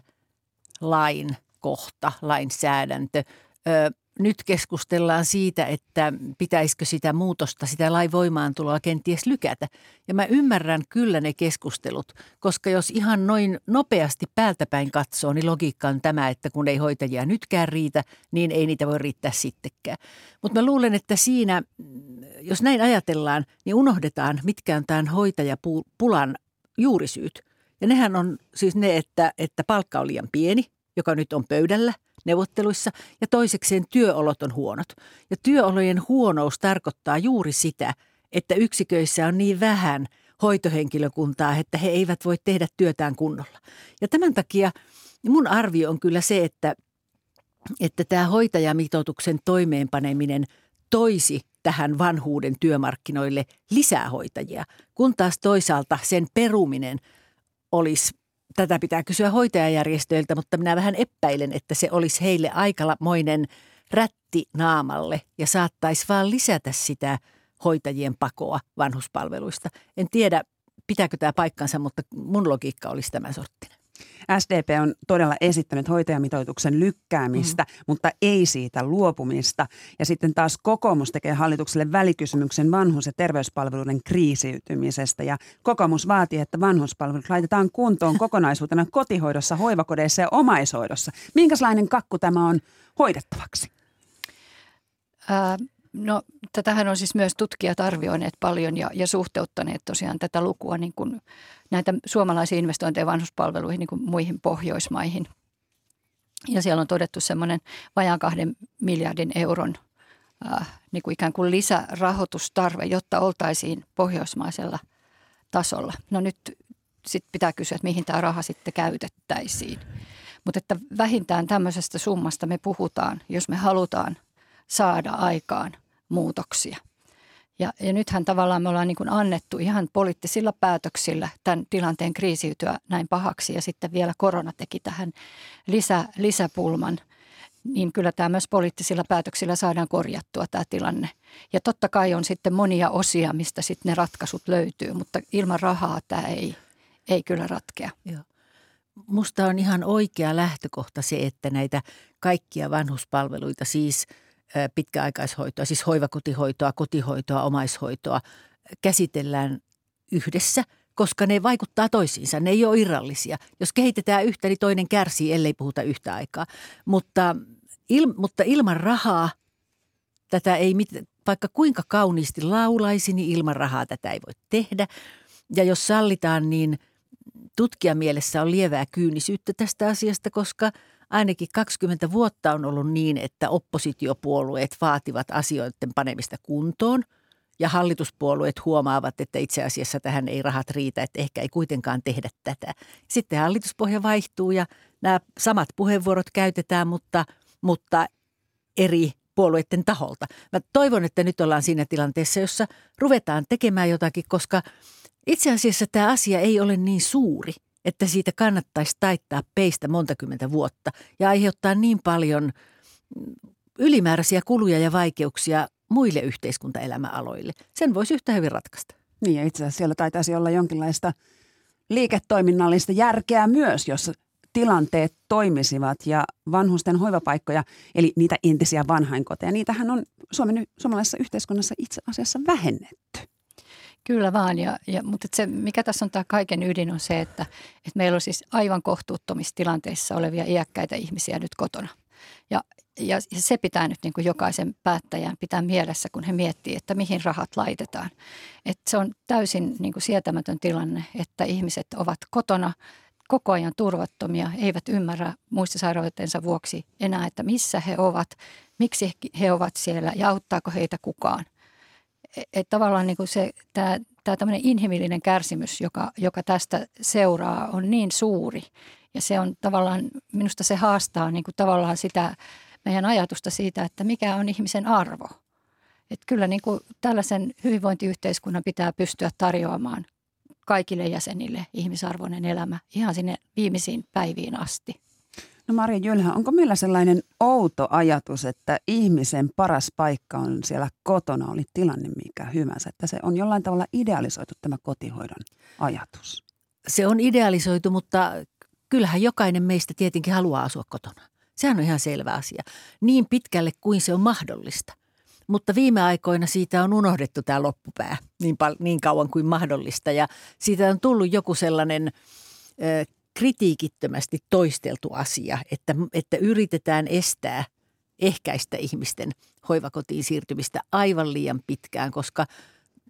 lain kohta, lainsäädäntö. Ö, nyt keskustellaan siitä, että pitäisikö sitä muutosta, sitä lain voimaantuloa kenties lykätä. Ja mä ymmärrän kyllä ne keskustelut, koska jos ihan noin nopeasti päältäpäin katsoo, niin logiikka on tämä, että kun ei hoitajia nytkään riitä, niin ei niitä voi riittää sittenkään. Mutta mä luulen, että siinä, jos näin ajatellaan, niin unohdetaan, mitkä on tämän hoitajapulan juurisyyt – ja nehän on siis ne, että, että palkka on liian pieni, joka nyt on pöydällä neuvotteluissa, ja toisekseen työolot on huonot. Ja työolojen huonous tarkoittaa juuri sitä, että yksiköissä on niin vähän hoitohenkilökuntaa, että he eivät voi tehdä työtään kunnolla. Ja tämän takia mun arvio on kyllä se, että, että tämä hoitajamitoituksen toimeenpaneminen toisi tähän vanhuuden työmarkkinoille lisää hoitajia, kun taas toisaalta sen peruminen – olisi, tätä pitää kysyä hoitajajärjestöiltä, mutta minä vähän epäilen, että se olisi heille aikalamoinen rätti naamalle ja saattaisi vaan lisätä sitä hoitajien pakoa vanhuspalveluista. En tiedä, pitääkö tämä paikkansa, mutta mun logiikka olisi tämä sorttinen. SDP on todella esittänyt hoitajamitoituksen lykkäämistä, mm. mutta ei siitä luopumista. Ja sitten taas kokoomus tekee hallitukselle välikysymyksen vanhus- ja terveyspalveluiden kriisiytymisestä. Ja kokoomus vaatii, että vanhuspalvelut laitetaan kuntoon kokonaisuutena kotihoidossa, hoivakodeissa ja omaishoidossa. Minkälainen kakku tämä on hoidettavaksi? Ää, no tätähän on siis myös tutkijat arvioineet paljon ja, ja suhteuttaneet tosiaan tätä lukua niin kuin näitä suomalaisia investointeja vanhuspalveluihin niin kuin muihin Pohjoismaihin. Ja siellä on todettu semmoinen vajaan kahden miljardin euron äh, niin kuin ikään kuin lisärahoitustarve, jotta oltaisiin pohjoismaisella tasolla. No nyt sitten pitää kysyä, että mihin tämä raha sitten käytettäisiin. Mutta että vähintään tämmöisestä summasta me puhutaan, jos me halutaan saada aikaan muutoksia. Ja, ja nythän tavallaan me ollaan niin kuin annettu ihan poliittisilla päätöksillä tämän tilanteen kriisiytyä näin pahaksi ja sitten vielä korona teki tähän lisä, lisäpulman. Niin kyllä tämä myös poliittisilla päätöksillä saadaan korjattua tämä tilanne. Ja totta kai on sitten monia osia, mistä sitten ne ratkaisut löytyy, mutta ilman rahaa tämä ei, ei kyllä ratkea. Joo. Musta on ihan oikea lähtökohta se, että näitä kaikkia vanhuspalveluita, siis – pitkäaikaishoitoa, siis hoivakotihoitoa, kotihoitoa, omaishoitoa käsitellään yhdessä, koska ne vaikuttaa toisiinsa. Ne ei ole irrallisia. Jos kehitetään yhtä, niin toinen kärsii, ellei puhuta yhtä aikaa. Mutta, il, mutta ilman rahaa tätä ei, vaikka kuinka kauniisti laulaisi, niin ilman rahaa tätä ei voi tehdä. Ja jos sallitaan, niin tutkijamielessä on lievää kyynisyyttä tästä asiasta, koska – ainakin 20 vuotta on ollut niin, että oppositiopuolueet vaativat asioiden panemista kuntoon ja hallituspuolueet huomaavat, että itse asiassa tähän ei rahat riitä, että ehkä ei kuitenkaan tehdä tätä. Sitten hallituspohja vaihtuu ja nämä samat puheenvuorot käytetään, mutta, mutta eri puolueiden taholta. Mä toivon, että nyt ollaan siinä tilanteessa, jossa ruvetaan tekemään jotakin, koska itse asiassa tämä asia ei ole niin suuri – että siitä kannattaisi taittaa peistä monta kymmentä vuotta ja aiheuttaa niin paljon ylimääräisiä kuluja ja vaikeuksia muille yhteiskuntaelämäaloille. Sen voisi yhtä hyvin ratkaista. Niin ja itse asiassa siellä taitaisi olla jonkinlaista liiketoiminnallista järkeä myös, jos tilanteet toimisivat ja vanhusten hoivapaikkoja, eli niitä entisiä vanhainkoteja, niitähän on Suomen, suomalaisessa yhteiskunnassa itse asiassa vähennetty. Kyllä vaan, ja, ja, mutta se, mikä tässä on tämä kaiken ydin on se, että, että meillä on siis aivan kohtuuttomissa tilanteissa olevia iäkkäitä ihmisiä nyt kotona. Ja, ja se pitää nyt niin kuin jokaisen päättäjän pitää mielessä, kun he miettii, että mihin rahat laitetaan. Että se on täysin niin kuin sietämätön tilanne, että ihmiset ovat kotona koko ajan turvattomia, eivät ymmärrä muistisairautensa vuoksi enää, että missä he ovat, miksi he ovat siellä ja auttaako heitä kukaan että tavallaan niin kuin se, tämä, tämä tämmöinen inhimillinen kärsimys, joka, joka tästä seuraa, on niin suuri. Ja se on tavallaan, minusta se haastaa niin kuin tavallaan sitä meidän ajatusta siitä, että mikä on ihmisen arvo. Että kyllä niin kuin tällaisen hyvinvointiyhteiskunnan pitää pystyä tarjoamaan kaikille jäsenille ihmisarvoinen elämä ihan sinne viimeisiin päiviin asti. No Marja Jylhä, onko meillä sellainen outo ajatus, että ihmisen paras paikka on siellä kotona, oli tilanne mikä hyvänsä, että se on jollain tavalla idealisoitu tämä kotihoidon ajatus? Se on idealisoitu, mutta kyllähän jokainen meistä tietenkin haluaa asua kotona. Sehän on ihan selvä asia. Niin pitkälle kuin se on mahdollista. Mutta viime aikoina siitä on unohdettu tämä loppupää niin, pal- niin kauan kuin mahdollista ja siitä on tullut joku sellainen kritiikittömästi toisteltu asia, että, että yritetään estää, ehkäistä ihmisten hoivakotiin siirtymistä aivan liian pitkään, koska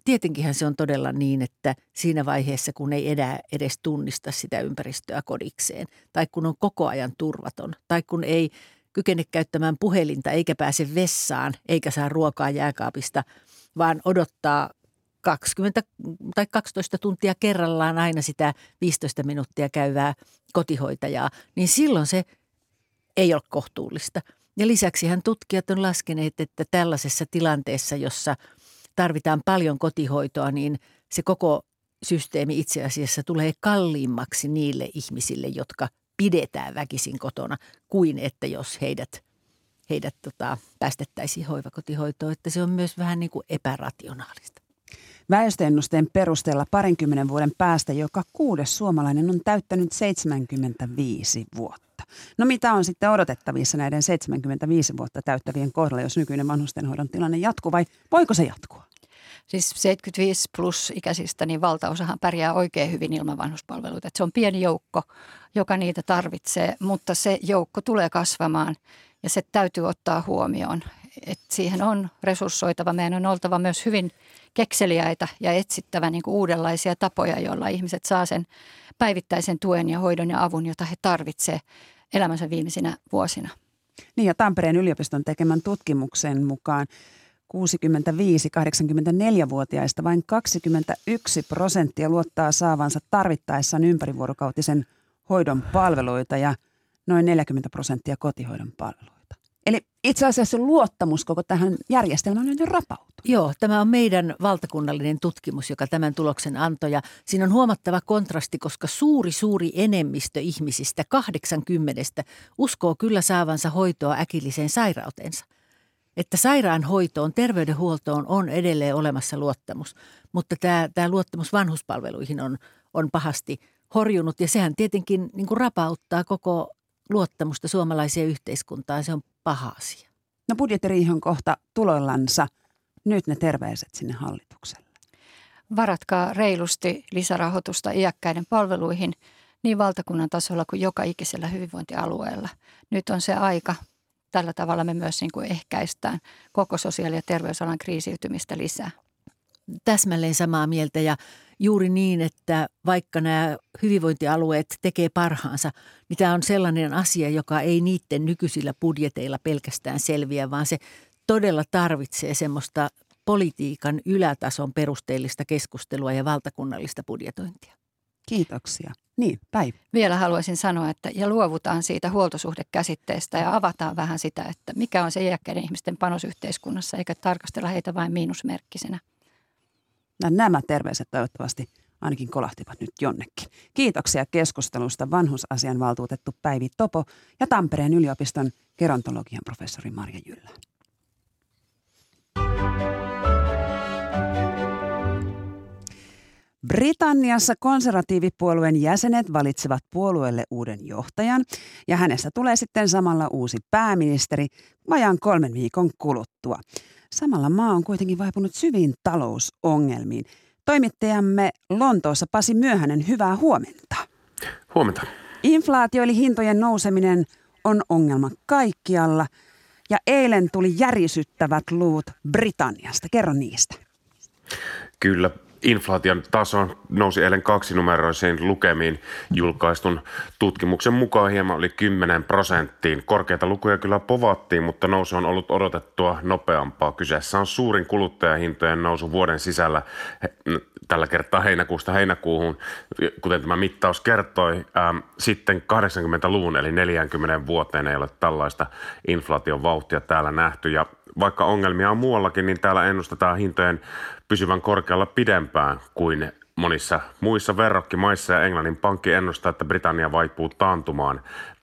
tietenkinhän se on todella niin, että siinä vaiheessa, kun ei edä edes tunnista sitä ympäristöä kodikseen, tai kun on koko ajan turvaton, tai kun ei kykene käyttämään puhelinta, eikä pääse vessaan, eikä saa ruokaa jääkaapista, vaan odottaa 20 tai 12 tuntia kerrallaan aina sitä 15 minuuttia käyvää kotihoitajaa, niin silloin se ei ole kohtuullista. Ja lisäksi hän tutkijat on laskeneet, että tällaisessa tilanteessa, jossa tarvitaan paljon kotihoitoa, niin se koko systeemi itse asiassa tulee kalliimmaksi niille ihmisille, jotka pidetään väkisin kotona, kuin että jos heidät, heidät tota, päästettäisiin hoivakotihoitoon. Että se on myös vähän niin kuin epärationaalista. Väestöennusteen perusteella parinkymmenen vuoden päästä joka kuudes suomalainen on täyttänyt 75 vuotta. No mitä on sitten odotettavissa näiden 75 vuotta täyttävien kohdalla, jos nykyinen vanhustenhoidon tilanne jatkuu vai voiko se jatkua? Siis 75 plus ikäisistä, niin valtaosahan pärjää oikein hyvin ilman vanhuspalveluita. Et se on pieni joukko, joka niitä tarvitsee, mutta se joukko tulee kasvamaan ja se täytyy ottaa huomioon. Et siihen on resurssoitava. Meidän on oltava myös hyvin kekseliäitä ja etsittävä niin kuin uudenlaisia tapoja, joilla ihmiset saa sen päivittäisen tuen ja hoidon ja avun, jota he tarvitsevat elämänsä viimeisinä vuosina. Niin ja Tampereen yliopiston tekemän tutkimuksen mukaan 65-84-vuotiaista vain 21 prosenttia luottaa saavansa tarvittaessaan ympärivuorokautisen hoidon palveluita ja noin 40 prosenttia kotihoidon palveluita. Eli itse asiassa luottamus koko tähän järjestelmään on jo rapautunut. Joo, tämä on meidän valtakunnallinen tutkimus, joka tämän tuloksen antoi. Ja siinä on huomattava kontrasti, koska suuri, suuri enemmistö ihmisistä, 80, uskoo kyllä saavansa hoitoa äkilliseen sairauteensa että sairaanhoitoon, terveydenhuoltoon on edelleen olemassa luottamus, mutta tämä, tämä luottamus vanhuspalveluihin on, on pahasti horjunut ja sehän tietenkin niin kuin rapauttaa koko luottamusta suomalaiseen yhteiskuntaan. Se on paha asia. No budjettiriihi kohta tuloillansa. Nyt ne terveiset sinne hallitukselle. Varatkaa reilusti lisärahoitusta iäkkäiden palveluihin niin valtakunnan tasolla kuin joka ikisellä hyvinvointialueella. Nyt on se aika tällä tavalla me myös niin kuin ehkäistään koko sosiaali- ja terveysalan kriisiytymistä lisää. Täsmälleen samaa mieltä ja juuri niin, että vaikka nämä hyvinvointialueet tekee parhaansa, niin tämä on sellainen asia, joka ei niiden nykyisillä budjeteilla pelkästään selviä, vaan se todella tarvitsee semmoista politiikan ylätason perusteellista keskustelua ja valtakunnallista budjetointia. Kiitoksia. Niin, Päivi. Vielä haluaisin sanoa, että ja luovutaan siitä huoltosuhdekäsitteestä ja avataan vähän sitä, että mikä on se iäkkäiden ihmisten panos yhteiskunnassa, eikä tarkastella heitä vain miinusmerkkisenä. Nämä terveiset toivottavasti ainakin kolahtivat nyt jonnekin. Kiitoksia keskustelusta vanhusasian valtuutettu Päivi Topo ja Tampereen yliopiston gerontologian professori Marja Jyllä. Britanniassa konservatiivipuolueen jäsenet valitsevat puolueelle uuden johtajan ja hänestä tulee sitten samalla uusi pääministeri vajaan kolmen viikon kuluttua. Samalla maa on kuitenkin vaipunut syviin talousongelmiin. Toimittajamme Lontoossa Pasi Myöhänen, hyvää huomenta. Huomenta. Inflaatio eli hintojen nouseminen on ongelma kaikkialla ja eilen tuli järisyttävät luut Britanniasta. Kerro niistä. Kyllä, inflaation taso nousi eilen kaksinumeroisiin lukemiin julkaistun tutkimuksen mukaan hieman oli 10 prosenttiin. Korkeita lukuja kyllä povattiin, mutta nousu on ollut odotettua nopeampaa. Kyseessä on suurin kuluttajahintojen nousu vuoden sisällä tällä kertaa heinäkuusta heinäkuuhun, kuten tämä mittaus kertoi. Ähm, sitten 80-luvun eli 40 vuoteen ei ole tällaista inflaation vauhtia täällä nähty ja vaikka ongelmia on muuallakin, niin täällä ennustetaan hintojen pysyvän korkealla pidempään kuin monissa muissa verrokkimaissa ja Englannin pankki ennustaa, että Britannia vaipuu taantumaan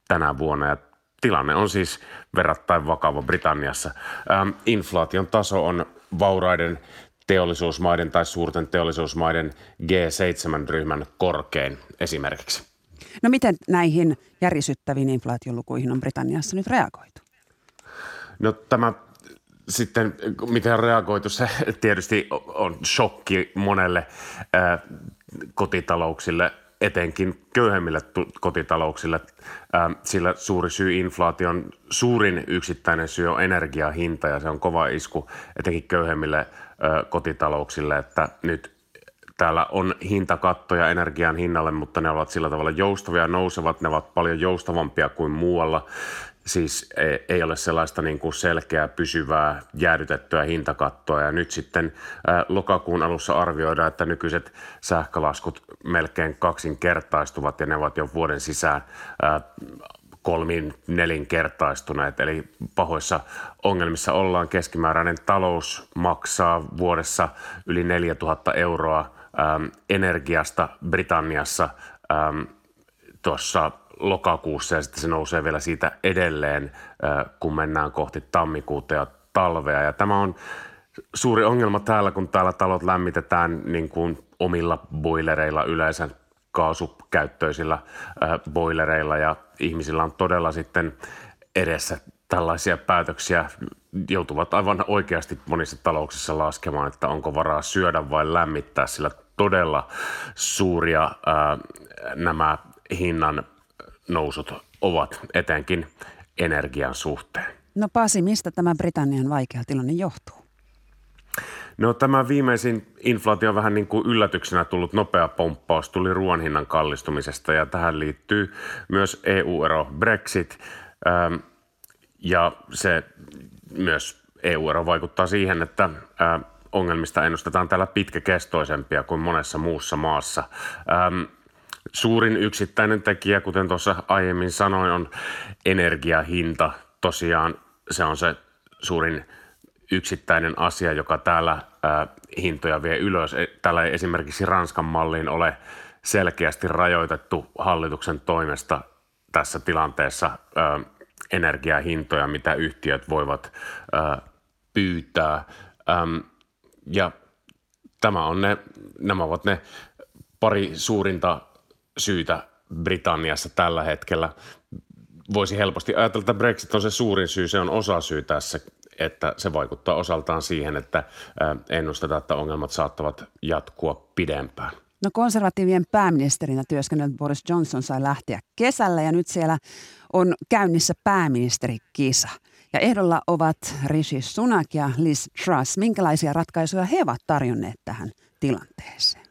tänä vuonna ja tilanne on siis verrattain vakava Britanniassa. Ähm, inflaation taso on vauraiden teollisuusmaiden tai suurten teollisuusmaiden G7-ryhmän korkein esimerkiksi. No miten näihin järisyttäviin inflaatiolukuihin on Britanniassa nyt reagoitu? No tämä sitten miten on reagoitu, se tietysti on shokki monelle ää, kotitalouksille, etenkin köyhemmille kotitalouksille, ää, sillä suuri syy inflaation, suurin yksittäinen syy on energiahinta ja se on kova isku etenkin köyhemmille ää, kotitalouksille, että nyt täällä on hintakattoja energian hinnalle, mutta ne ovat sillä tavalla joustavia nousevat, ne ovat paljon joustavampia kuin muualla siis ei ole sellaista niin kuin selkeää, pysyvää, jäädytettyä hintakattoa. Ja nyt sitten lokakuun alussa arvioidaan, että nykyiset sähkölaskut melkein kaksinkertaistuvat ja ne ovat jo vuoden sisään kolmin nelinkertaistuneet, eli pahoissa ongelmissa ollaan. Keskimääräinen talous maksaa vuodessa yli 4000 euroa energiasta Britanniassa tuossa lokakuussa ja sitten se nousee vielä siitä edelleen, kun mennään kohti tammikuuta ja talvea. Ja tämä on suuri ongelma täällä, kun täällä talot lämmitetään niin kuin omilla boilereilla yleensä kaasukäyttöisillä boilereilla ja ihmisillä on todella sitten edessä tällaisia päätöksiä joutuvat aivan oikeasti monissa talouksissa laskemaan, että onko varaa syödä vai lämmittää, sillä todella suuria ää, nämä hinnan nousut ovat etenkin energian suhteen. No Pasi, mistä tämä Britannian vaikea tilanne johtuu? No tämä viimeisin inflaatio on vähän niin kuin yllätyksenä tullut nopea pomppaus tuli ruoan hinnan kallistumisesta ja tähän liittyy myös EU-ero Brexit ähm, ja se myös EU-ero vaikuttaa siihen, että äh, ongelmista ennustetaan täällä pitkäkestoisempia kuin monessa muussa maassa. Ähm, suurin yksittäinen tekijä, kuten tuossa aiemmin sanoin, on energiahinta. Tosiaan se on se suurin yksittäinen asia, joka täällä ää, hintoja vie ylös. E, täällä ei esimerkiksi Ranskan malliin ole selkeästi rajoitettu hallituksen toimesta tässä tilanteessa ää, energiahintoja, mitä yhtiöt voivat ää, pyytää. Äm, ja tämä on ne, nämä ovat ne pari suurinta syytä Britanniassa tällä hetkellä. Voisi helposti ajatella, että Brexit on se suurin syy, se on osa syy tässä että se vaikuttaa osaltaan siihen, että ennustetaan, että ongelmat saattavat jatkua pidempään. No konservatiivien pääministerinä työskennellyt Boris Johnson sai lähteä kesällä ja nyt siellä on käynnissä pääministerikisa. Ja ehdolla ovat Rishi Sunak ja Liz Truss. Minkälaisia ratkaisuja he ovat tarjonneet tähän tilanteeseen?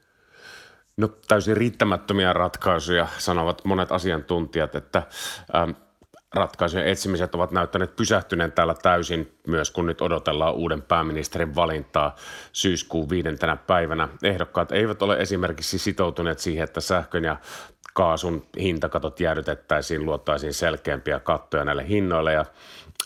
No täysin riittämättömiä ratkaisuja, sanovat monet asiantuntijat, että ähm, ratkaisujen etsimiset ovat näyttäneet pysähtyneen täällä täysin myös, kun nyt odotellaan uuden pääministerin valintaa syyskuun viidentenä päivänä. Ehdokkaat eivät ole esimerkiksi sitoutuneet siihen, että sähkön ja kaasun hintakatot jäädytettäisiin, luottaisiin selkeämpiä kattoja näille hinnoille. Ja,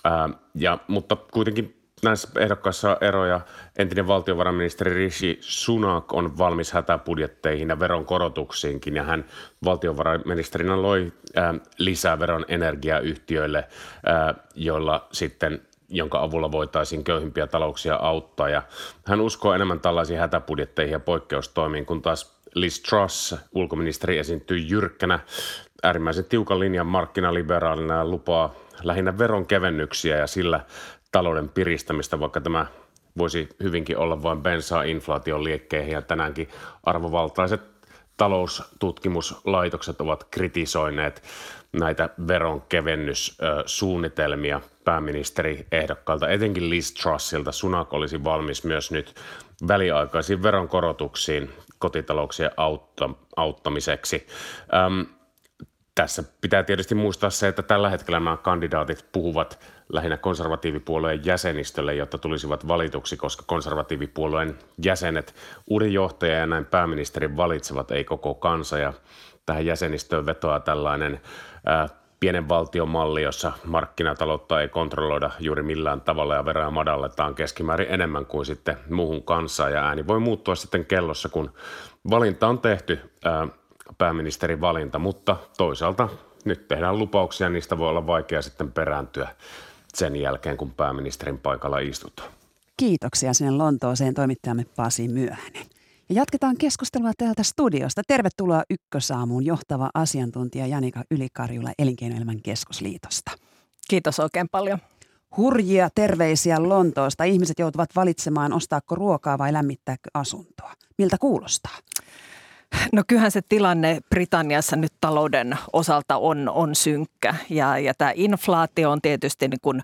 ää, ja, mutta kuitenkin näissä ehdokkaissa eroja. Entinen valtiovarainministeri Rishi Sunak on valmis hätäbudjetteihin ja veronkorotuksiinkin ja hän valtiovarainministerinä loi äh, lisää veron energiayhtiöille, äh, joilla sitten jonka avulla voitaisiin köyhimpiä talouksia auttaa. Ja hän uskoo enemmän tällaisiin hätäbudjetteihin ja poikkeustoimiin, kun taas Liz Truss, ulkoministeri, esiintyy jyrkkänä äärimmäisen tiukan linjan markkinaliberaalina ja lupaa lähinnä veronkevennyksiä ja sillä talouden piristämistä, vaikka tämä voisi hyvinkin olla vain bensaa inflaation liekkeihin. Ja tänäänkin arvovaltaiset taloustutkimuslaitokset ovat kritisoineet näitä veronkevennyssuunnitelmia pääministeri ehdokkaalta, etenkin Liz Trussilta. Sunak olisi valmis myös nyt väliaikaisiin veronkorotuksiin kotitalouksien autta, auttamiseksi. Öm, tässä pitää tietysti muistaa se, että tällä hetkellä nämä kandidaatit puhuvat lähinnä konservatiivipuolueen jäsenistölle, jotta tulisivat valituksi, koska konservatiivipuolueen jäsenet, uuden johtajan ja näin pääministerin valitsevat, ei koko kansa. Ja tähän jäsenistöön vetoaa tällainen ää, pienen valtion malli, jossa markkinataloutta ei kontrolloida juuri millään tavalla ja veroja madalletaan keskimäärin enemmän kuin sitten muuhun kansaan. Ja ääni voi muuttua sitten kellossa, kun valinta on tehty ää, pääministerin valinta, mutta toisaalta nyt tehdään lupauksia, niistä voi olla vaikea sitten perääntyä sen jälkeen, kun pääministerin paikalla istutaan. Kiitoksia sinne Lontooseen toimittajamme Pasi Myöhänen. Ja jatketaan keskustelua täältä studiosta. Tervetuloa Ykkösaamuun johtava asiantuntija Janika Ylikarjula Elinkeinoelämän keskusliitosta. Kiitos oikein paljon. Hurjia terveisiä Lontoosta. Ihmiset joutuvat valitsemaan, ostaako ruokaa vai lämmittääkö asuntoa. Miltä kuulostaa? No kyllähän se tilanne Britanniassa nyt talouden osalta on, on synkkä. Ja, ja tämä inflaatio on tietysti niin kuin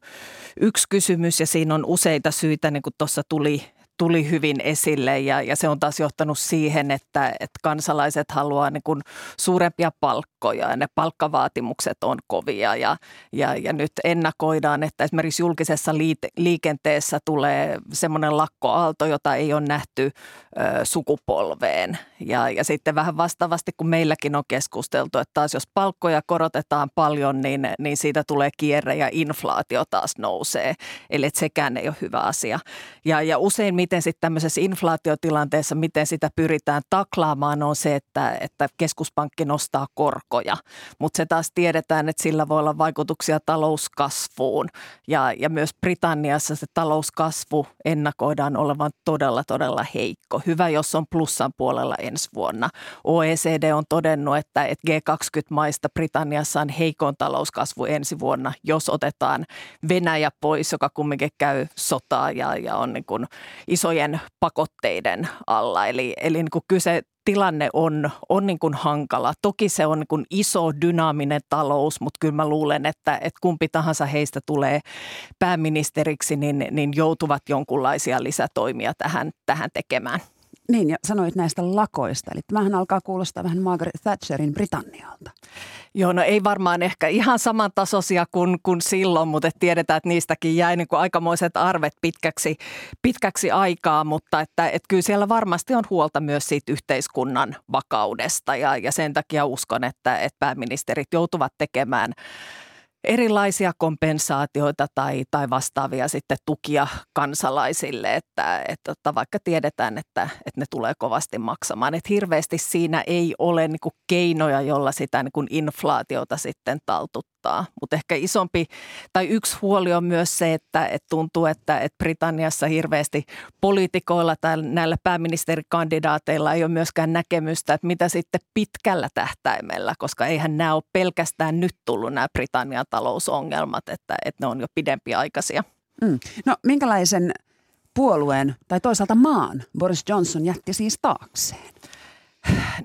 yksi kysymys ja siinä on useita syitä, niin kuin tuossa tuli tuli hyvin esille ja, ja se on taas johtanut siihen, että, että kansalaiset haluaa niin kuin suurempia palkkoja ja ne palkkavaatimukset on kovia ja, ja, ja nyt ennakoidaan, että esimerkiksi julkisessa liikenteessä tulee semmoinen lakkoaalto, jota ei ole nähty ö, sukupolveen. Ja, ja sitten vähän vastaavasti, kun meilläkin on keskusteltu, että taas jos palkkoja korotetaan paljon, niin, niin siitä tulee kierre ja inflaatio taas nousee, eli sekään ei ole hyvä asia. Ja, ja useimmiten miten sitten tämmöisessä inflaatiotilanteessa, miten sitä pyritään taklaamaan, on se, että, että keskuspankki nostaa korkoja. Mutta se taas tiedetään, että sillä voi olla vaikutuksia talouskasvuun. Ja, ja myös Britanniassa se talouskasvu ennakoidaan olevan todella, todella heikko. Hyvä, jos on plussan puolella ensi vuonna. OECD on todennut, että, että G20-maista Britanniassa on heikon talouskasvu ensi vuonna, jos otetaan Venäjä pois, joka kumminkin käy sotaa ja, ja on niin kuin isojen pakotteiden alla. Eli, eli niin kuin kyse tilanne on, on niin kuin hankala. Toki se on niin kuin iso dynaaminen talous, mutta kyllä mä luulen, että, että kumpi tahansa heistä tulee pääministeriksi, niin, niin joutuvat jonkunlaisia lisätoimia tähän, tähän tekemään. Niin, ja sanoit näistä lakoista. Eli tämähän alkaa kuulostaa vähän Margaret Thatcherin Britannialta. Joo, no ei varmaan ehkä ihan samantasoisia kuin, kuin silloin, mutta tiedetään, että niistäkin jäi niin kuin aikamoiset arvet pitkäksi, pitkäksi aikaa, mutta että, että kyllä siellä varmasti on huolta myös siitä yhteiskunnan vakaudesta ja, ja sen takia uskon, että, että pääministerit joutuvat tekemään – erilaisia kompensaatioita tai, tai vastaavia sitten tukia kansalaisille, että, että, että vaikka tiedetään, että, että ne tulee kovasti maksamaan. Että hirveästi siinä ei ole niin keinoja, jolla sitä niin inflaatiota sitten taltuttaa. Mutta ehkä isompi tai yksi huoli on myös se, että, että tuntuu, että, että Britanniassa hirveästi poliitikoilla tai näillä pääministerikandidaateilla ei ole myöskään näkemystä, että mitä sitten pitkällä tähtäimellä, koska eihän nämä ole pelkästään nyt tullut nämä Britannian talousongelmat, että, että ne on jo pidempiaikaisia. Mm. No minkälaisen puolueen tai toisaalta maan Boris Johnson jätti siis taakseen?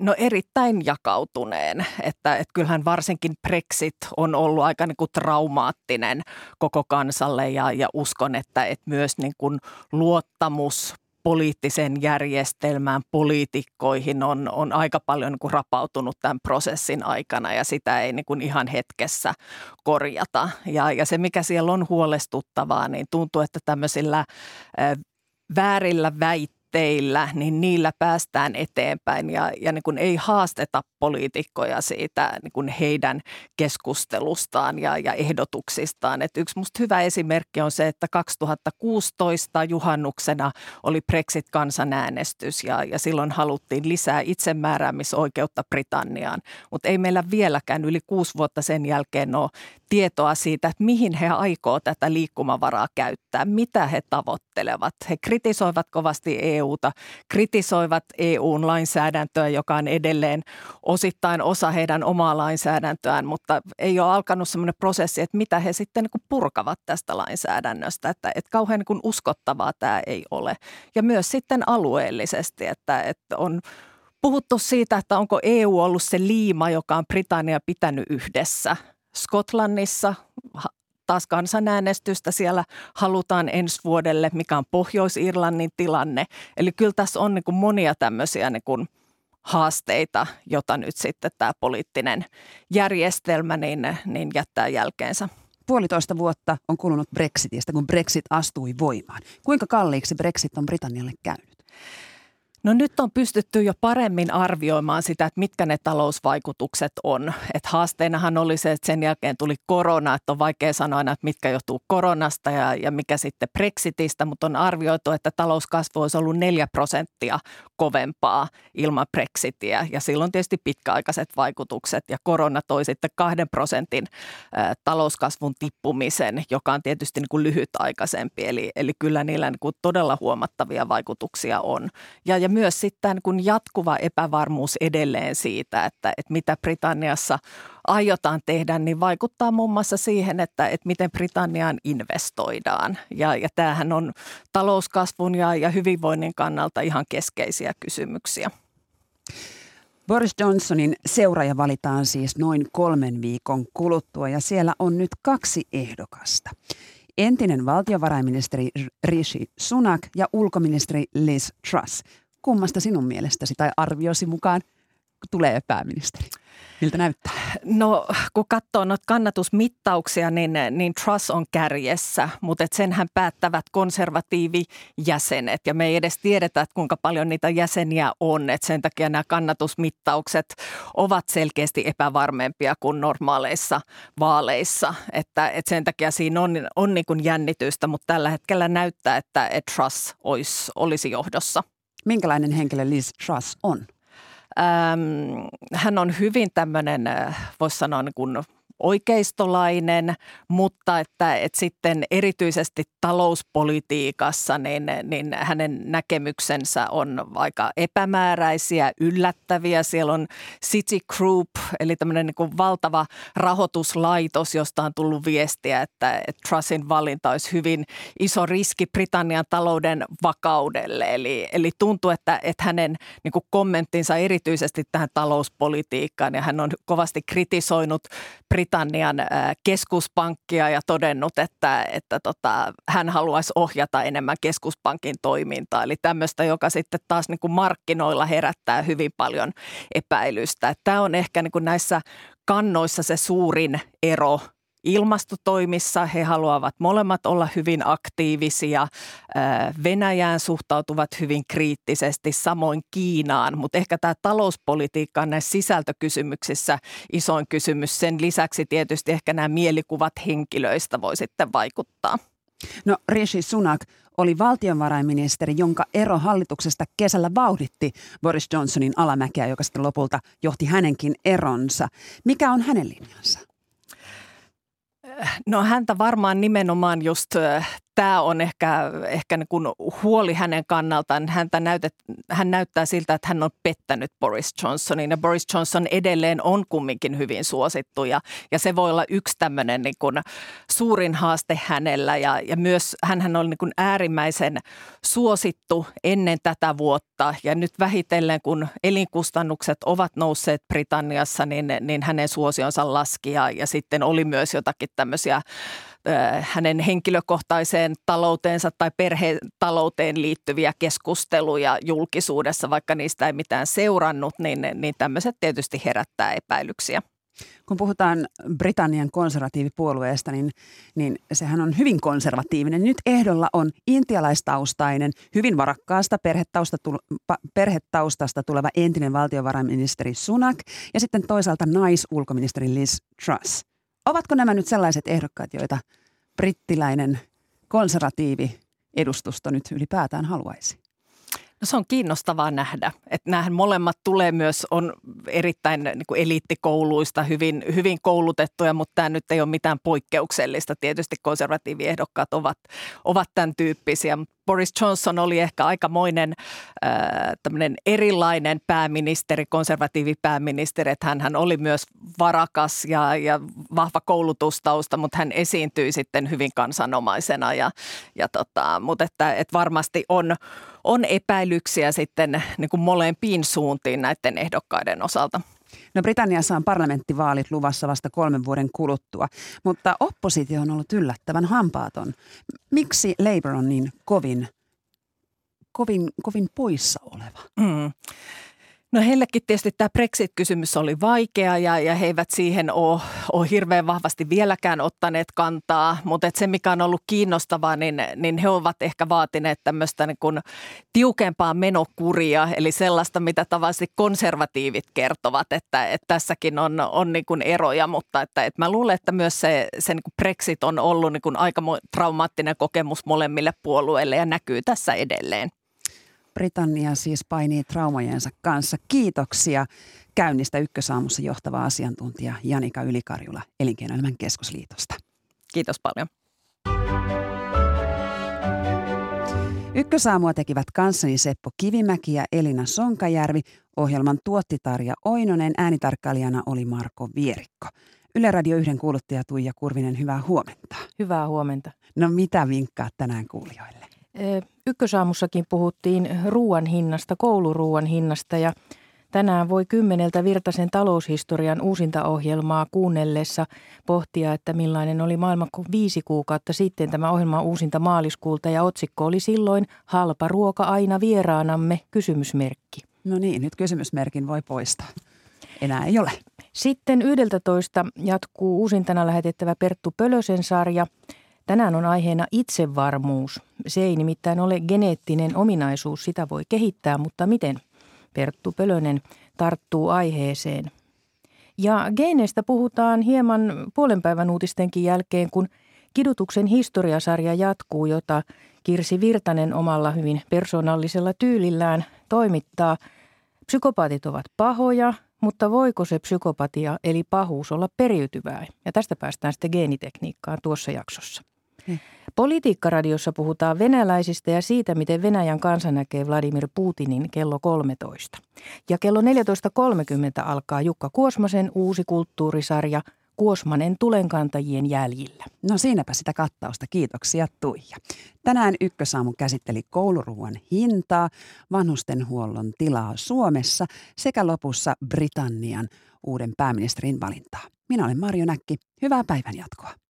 No erittäin jakautuneen, että, että kyllähän varsinkin Brexit on ollut aika niin kuin traumaattinen koko kansalle ja, ja uskon, että, että myös niin kuin luottamus poliittiseen järjestelmään, poliitikkoihin on, on aika paljon niin kuin rapautunut tämän prosessin aikana ja sitä ei niin kuin ihan hetkessä korjata. Ja, ja se, mikä siellä on huolestuttavaa, niin tuntuu, että tämmöisillä väärillä väitteillä teillä, niin niillä päästään eteenpäin ja, ja niin kuin ei haasteta poliitikkoja siitä niin kuin heidän keskustelustaan ja, ja ehdotuksistaan. Et yksi musta hyvä esimerkki on se, että 2016 juhannuksena oli Brexit-kansanäänestys ja, ja silloin haluttiin lisää itsemääräämisoikeutta Britanniaan, mutta ei meillä vieläkään yli kuusi vuotta sen jälkeen ole tietoa siitä, että mihin he aikoo tätä liikkumavaraa käyttää, mitä he tavoittelevat. He kritisoivat kovasti EUta, kritisoivat EUn lainsäädäntöä, joka on edelleen osittain osa heidän omaa lainsäädäntöään, mutta ei ole alkanut semmoinen prosessi, että mitä he sitten niin purkavat tästä lainsäädännöstä, että, että kauhean niin uskottavaa tämä ei ole. Ja myös sitten alueellisesti, että, että on puhuttu siitä, että onko EU ollut se liima, joka on Britannia pitänyt yhdessä – Skotlannissa taas kansanäänestystä siellä halutaan ensi vuodelle, mikä on Pohjois-Irlannin tilanne. Eli kyllä tässä on niin kuin monia tämmöisiä niin kuin haasteita, jota nyt sitten tämä poliittinen järjestelmä niin, niin jättää jälkeensä. Puolitoista vuotta on kulunut Brexitistä, kun Brexit astui voimaan. Kuinka kalliiksi Brexit on Britannialle käynyt? No nyt on pystytty jo paremmin arvioimaan sitä, että mitkä ne talousvaikutukset on. Että haasteenahan oli se, että sen jälkeen tuli korona, että on vaikea sanoa aina, että mitkä johtuu koronasta ja, ja mikä sitten Brexitistä, mutta on arvioitu, että talouskasvu olisi ollut 4 prosenttia kovempaa ilman Brexitia ja silloin tietysti pitkäaikaiset vaikutukset ja korona toi sitten kahden prosentin talouskasvun tippumisen, joka on tietysti niin kuin lyhytaikaisempi, eli, eli kyllä niillä niin kuin todella huomattavia vaikutuksia on. Ja, ja myös sitten kun jatkuva epävarmuus edelleen siitä, että, että mitä Britanniassa aiotaan tehdä, niin vaikuttaa muun muassa siihen, että, että miten Britanniaan investoidaan. Ja, ja tämähän on talouskasvun ja, ja hyvinvoinnin kannalta ihan keskeisiä kysymyksiä. Boris Johnsonin seuraaja valitaan siis noin kolmen viikon kuluttua ja siellä on nyt kaksi ehdokasta. Entinen valtiovarainministeri Rishi Sunak ja ulkoministeri Liz Truss. Kummasta sinun mielestäsi tai arviosi mukaan tulee pääministeri? Miltä näyttää? No kun katsoo noita kannatusmittauksia, niin, niin Truss on kärjessä, mutta et senhän päättävät konservatiivijäsenet. Ja me ei edes tiedetä, että kuinka paljon niitä jäseniä on. Et sen takia nämä kannatusmittaukset ovat selkeästi epävarmempia kuin normaaleissa vaaleissa. Että, et sen takia siinä on, on niin kuin jännitystä, mutta tällä hetkellä näyttää, että, että Truss olisi, olisi johdossa. Minkälainen henkilö Liz Truss on? Ähm, hän on hyvin tämmöinen, äh, voisi sanoa niin kuin oikeistolainen, mutta että, että sitten erityisesti talouspolitiikassa niin, niin hänen näkemyksensä on aika epämääräisiä, yllättäviä. Siellä on City Group, eli tämmöinen niin kuin valtava rahoituslaitos, josta on tullut viestiä, että, että Trussin valinta olisi hyvin iso riski Britannian talouden vakaudelle. Eli, eli tuntuu, että, että hänen niin kuin kommenttinsa erityisesti tähän talouspolitiikkaan ja hän on kovasti kritisoinut Britannian Britannian keskuspankkia ja todennut, että, että tota, hän haluaisi ohjata enemmän keskuspankin toimintaa. Eli tämmöistä, joka sitten taas niin kuin markkinoilla herättää hyvin paljon epäilystä. Tämä on ehkä niin kuin näissä kannoissa se suurin ero – ilmastotoimissa. He haluavat molemmat olla hyvin aktiivisia. Venäjään suhtautuvat hyvin kriittisesti, samoin Kiinaan, mutta ehkä tämä talouspolitiikka on näissä sisältökysymyksissä isoin kysymys. Sen lisäksi tietysti ehkä nämä mielikuvat henkilöistä voi sitten vaikuttaa. No Rishi Sunak oli valtionvarainministeri, jonka ero hallituksesta kesällä vauhditti Boris Johnsonin alamäkeä, joka sitten lopulta johti hänenkin eronsa. Mikä on hänen linjansa? No häntä varmaan nimenomaan just tämä on ehkä, ehkä niin kuin huoli hänen kannaltaan. Häntä näytet, hän näyttää siltä, että hän on pettänyt Boris Johnsonin ja Boris Johnson edelleen on kumminkin hyvin suosittu ja, ja se voi olla yksi tämmöinen niin kuin suurin haaste hänellä ja, ja myös hän oli niin kuin äärimmäisen suosittu ennen tätä vuotta ja nyt vähitellen kun elinkustannukset ovat nousseet Britanniassa, niin, niin hänen suosionsa laski ja, ja sitten oli myös jotakin tämmöisiä hänen henkilökohtaiseen talouteensa tai perhetalouteen liittyviä keskusteluja julkisuudessa, vaikka niistä ei mitään seurannut, niin, niin tämmöiset tietysti herättää epäilyksiä. Kun puhutaan Britannian konservatiivipuolueesta, niin, niin sehän on hyvin konservatiivinen. Nyt ehdolla on intialaistaustainen, hyvin varakkaasta perhetaustasta tuleva entinen valtiovarainministeri Sunak ja sitten toisaalta naisulkoministeri Liz Truss. Ovatko nämä nyt sellaiset ehdokkaat, joita brittiläinen konservatiivi edustusto nyt ylipäätään haluaisi? No se on kiinnostavaa nähdä, että nämähän molemmat tulee myös, on erittäin niin kuin eliittikouluista, hyvin, hyvin koulutettuja, mutta tämä nyt ei ole mitään poikkeuksellista. Tietysti konservatiiviehdokkaat ovat, ovat tämän tyyppisiä, Boris Johnson oli ehkä aikamoinen äh, erilainen pääministeri, konservatiivipääministeri, että hän, hän oli myös varakas ja, ja vahva koulutustausta, mutta hän esiintyi sitten hyvin kansanomaisena ja, ja tota, mutta että, että varmasti on, on epäilyksiä sitten niin kuin molempiin suuntiin näiden ehdokkaiden osalta. No Britanniassa on parlamenttivaalit luvassa vasta kolmen vuoden kuluttua, mutta oppositio on ollut yllättävän hampaaton. Miksi Labour on niin kovin, kovin, kovin poissa oleva? Mm. No heillekin tietysti tämä Brexit-kysymys oli vaikea ja, ja he eivät siihen ole, ole hirveän vahvasti vieläkään ottaneet kantaa, mutta se mikä on ollut kiinnostavaa, niin, niin he ovat ehkä vaatineet tämmöistä niin kuin tiukempaa menokuria, eli sellaista, mitä tavallisesti konservatiivit kertovat, että, että tässäkin on, on niin kuin eroja, mutta että, että mä luulen, että myös se, se niin kuin Brexit on ollut niin kuin aika traumaattinen kokemus molemmille puolueille ja näkyy tässä edelleen. Britannia siis painii traumojensa kanssa. Kiitoksia käynnistä ykkösaamussa johtava asiantuntija Janika Ylikarjula Elinkeinoelämän keskusliitosta. Kiitos paljon. Ykkösaamua tekivät kanssani Seppo Kivimäki ja Elina Sonkajärvi. Ohjelman tuotti Tarja Oinonen, äänitarkkailijana oli Marko Vierikko. Yle Radio 1 kuuluttaja Tuija Kurvinen, hyvää huomenta. Hyvää huomenta. No mitä vinkkaat tänään kuulijoille? Ykkösaamussakin puhuttiin ruoan hinnasta, kouluruuan hinnasta ja tänään voi kymmeneltä Virtasen taloushistorian uusintaohjelmaa kuunnellessa pohtia, että millainen oli maailma viisi kuukautta sitten tämä ohjelma uusinta maaliskuulta ja otsikko oli silloin halpa ruoka aina vieraanamme, kysymysmerkki. No niin, nyt kysymysmerkin voi poistaa. Enää ei ole. Sitten 11 jatkuu uusintana lähetettävä Perttu Pölösen sarja. Tänään on aiheena itsevarmuus. Se ei nimittäin ole geneettinen ominaisuus, sitä voi kehittää, mutta miten? Perttu Pölönen tarttuu aiheeseen. Ja geeneistä puhutaan hieman puolen päivän uutistenkin jälkeen, kun kidutuksen historiasarja jatkuu, jota Kirsi Virtanen omalla hyvin persoonallisella tyylillään toimittaa. Psykopaatit ovat pahoja, mutta voiko se psykopatia eli pahuus olla periytyvää? Ja tästä päästään sitten geenitekniikkaan tuossa jaksossa. Hmm. Politiikkaradiossa puhutaan venäläisistä ja siitä, miten Venäjän kansa näkee Vladimir Putinin kello 13. Ja kello 14.30 alkaa Jukka Kuosmasen uusi kulttuurisarja Kuosmanen tulenkantajien jäljillä. No siinäpä sitä kattausta. Kiitoksia Tuija. Tänään Ykkösaamu käsitteli kouluruuan hintaa, vanhustenhuollon tilaa Suomessa sekä lopussa Britannian uuden pääministerin valintaa. Minä olen Marjo Näkki. Hyvää päivänjatkoa.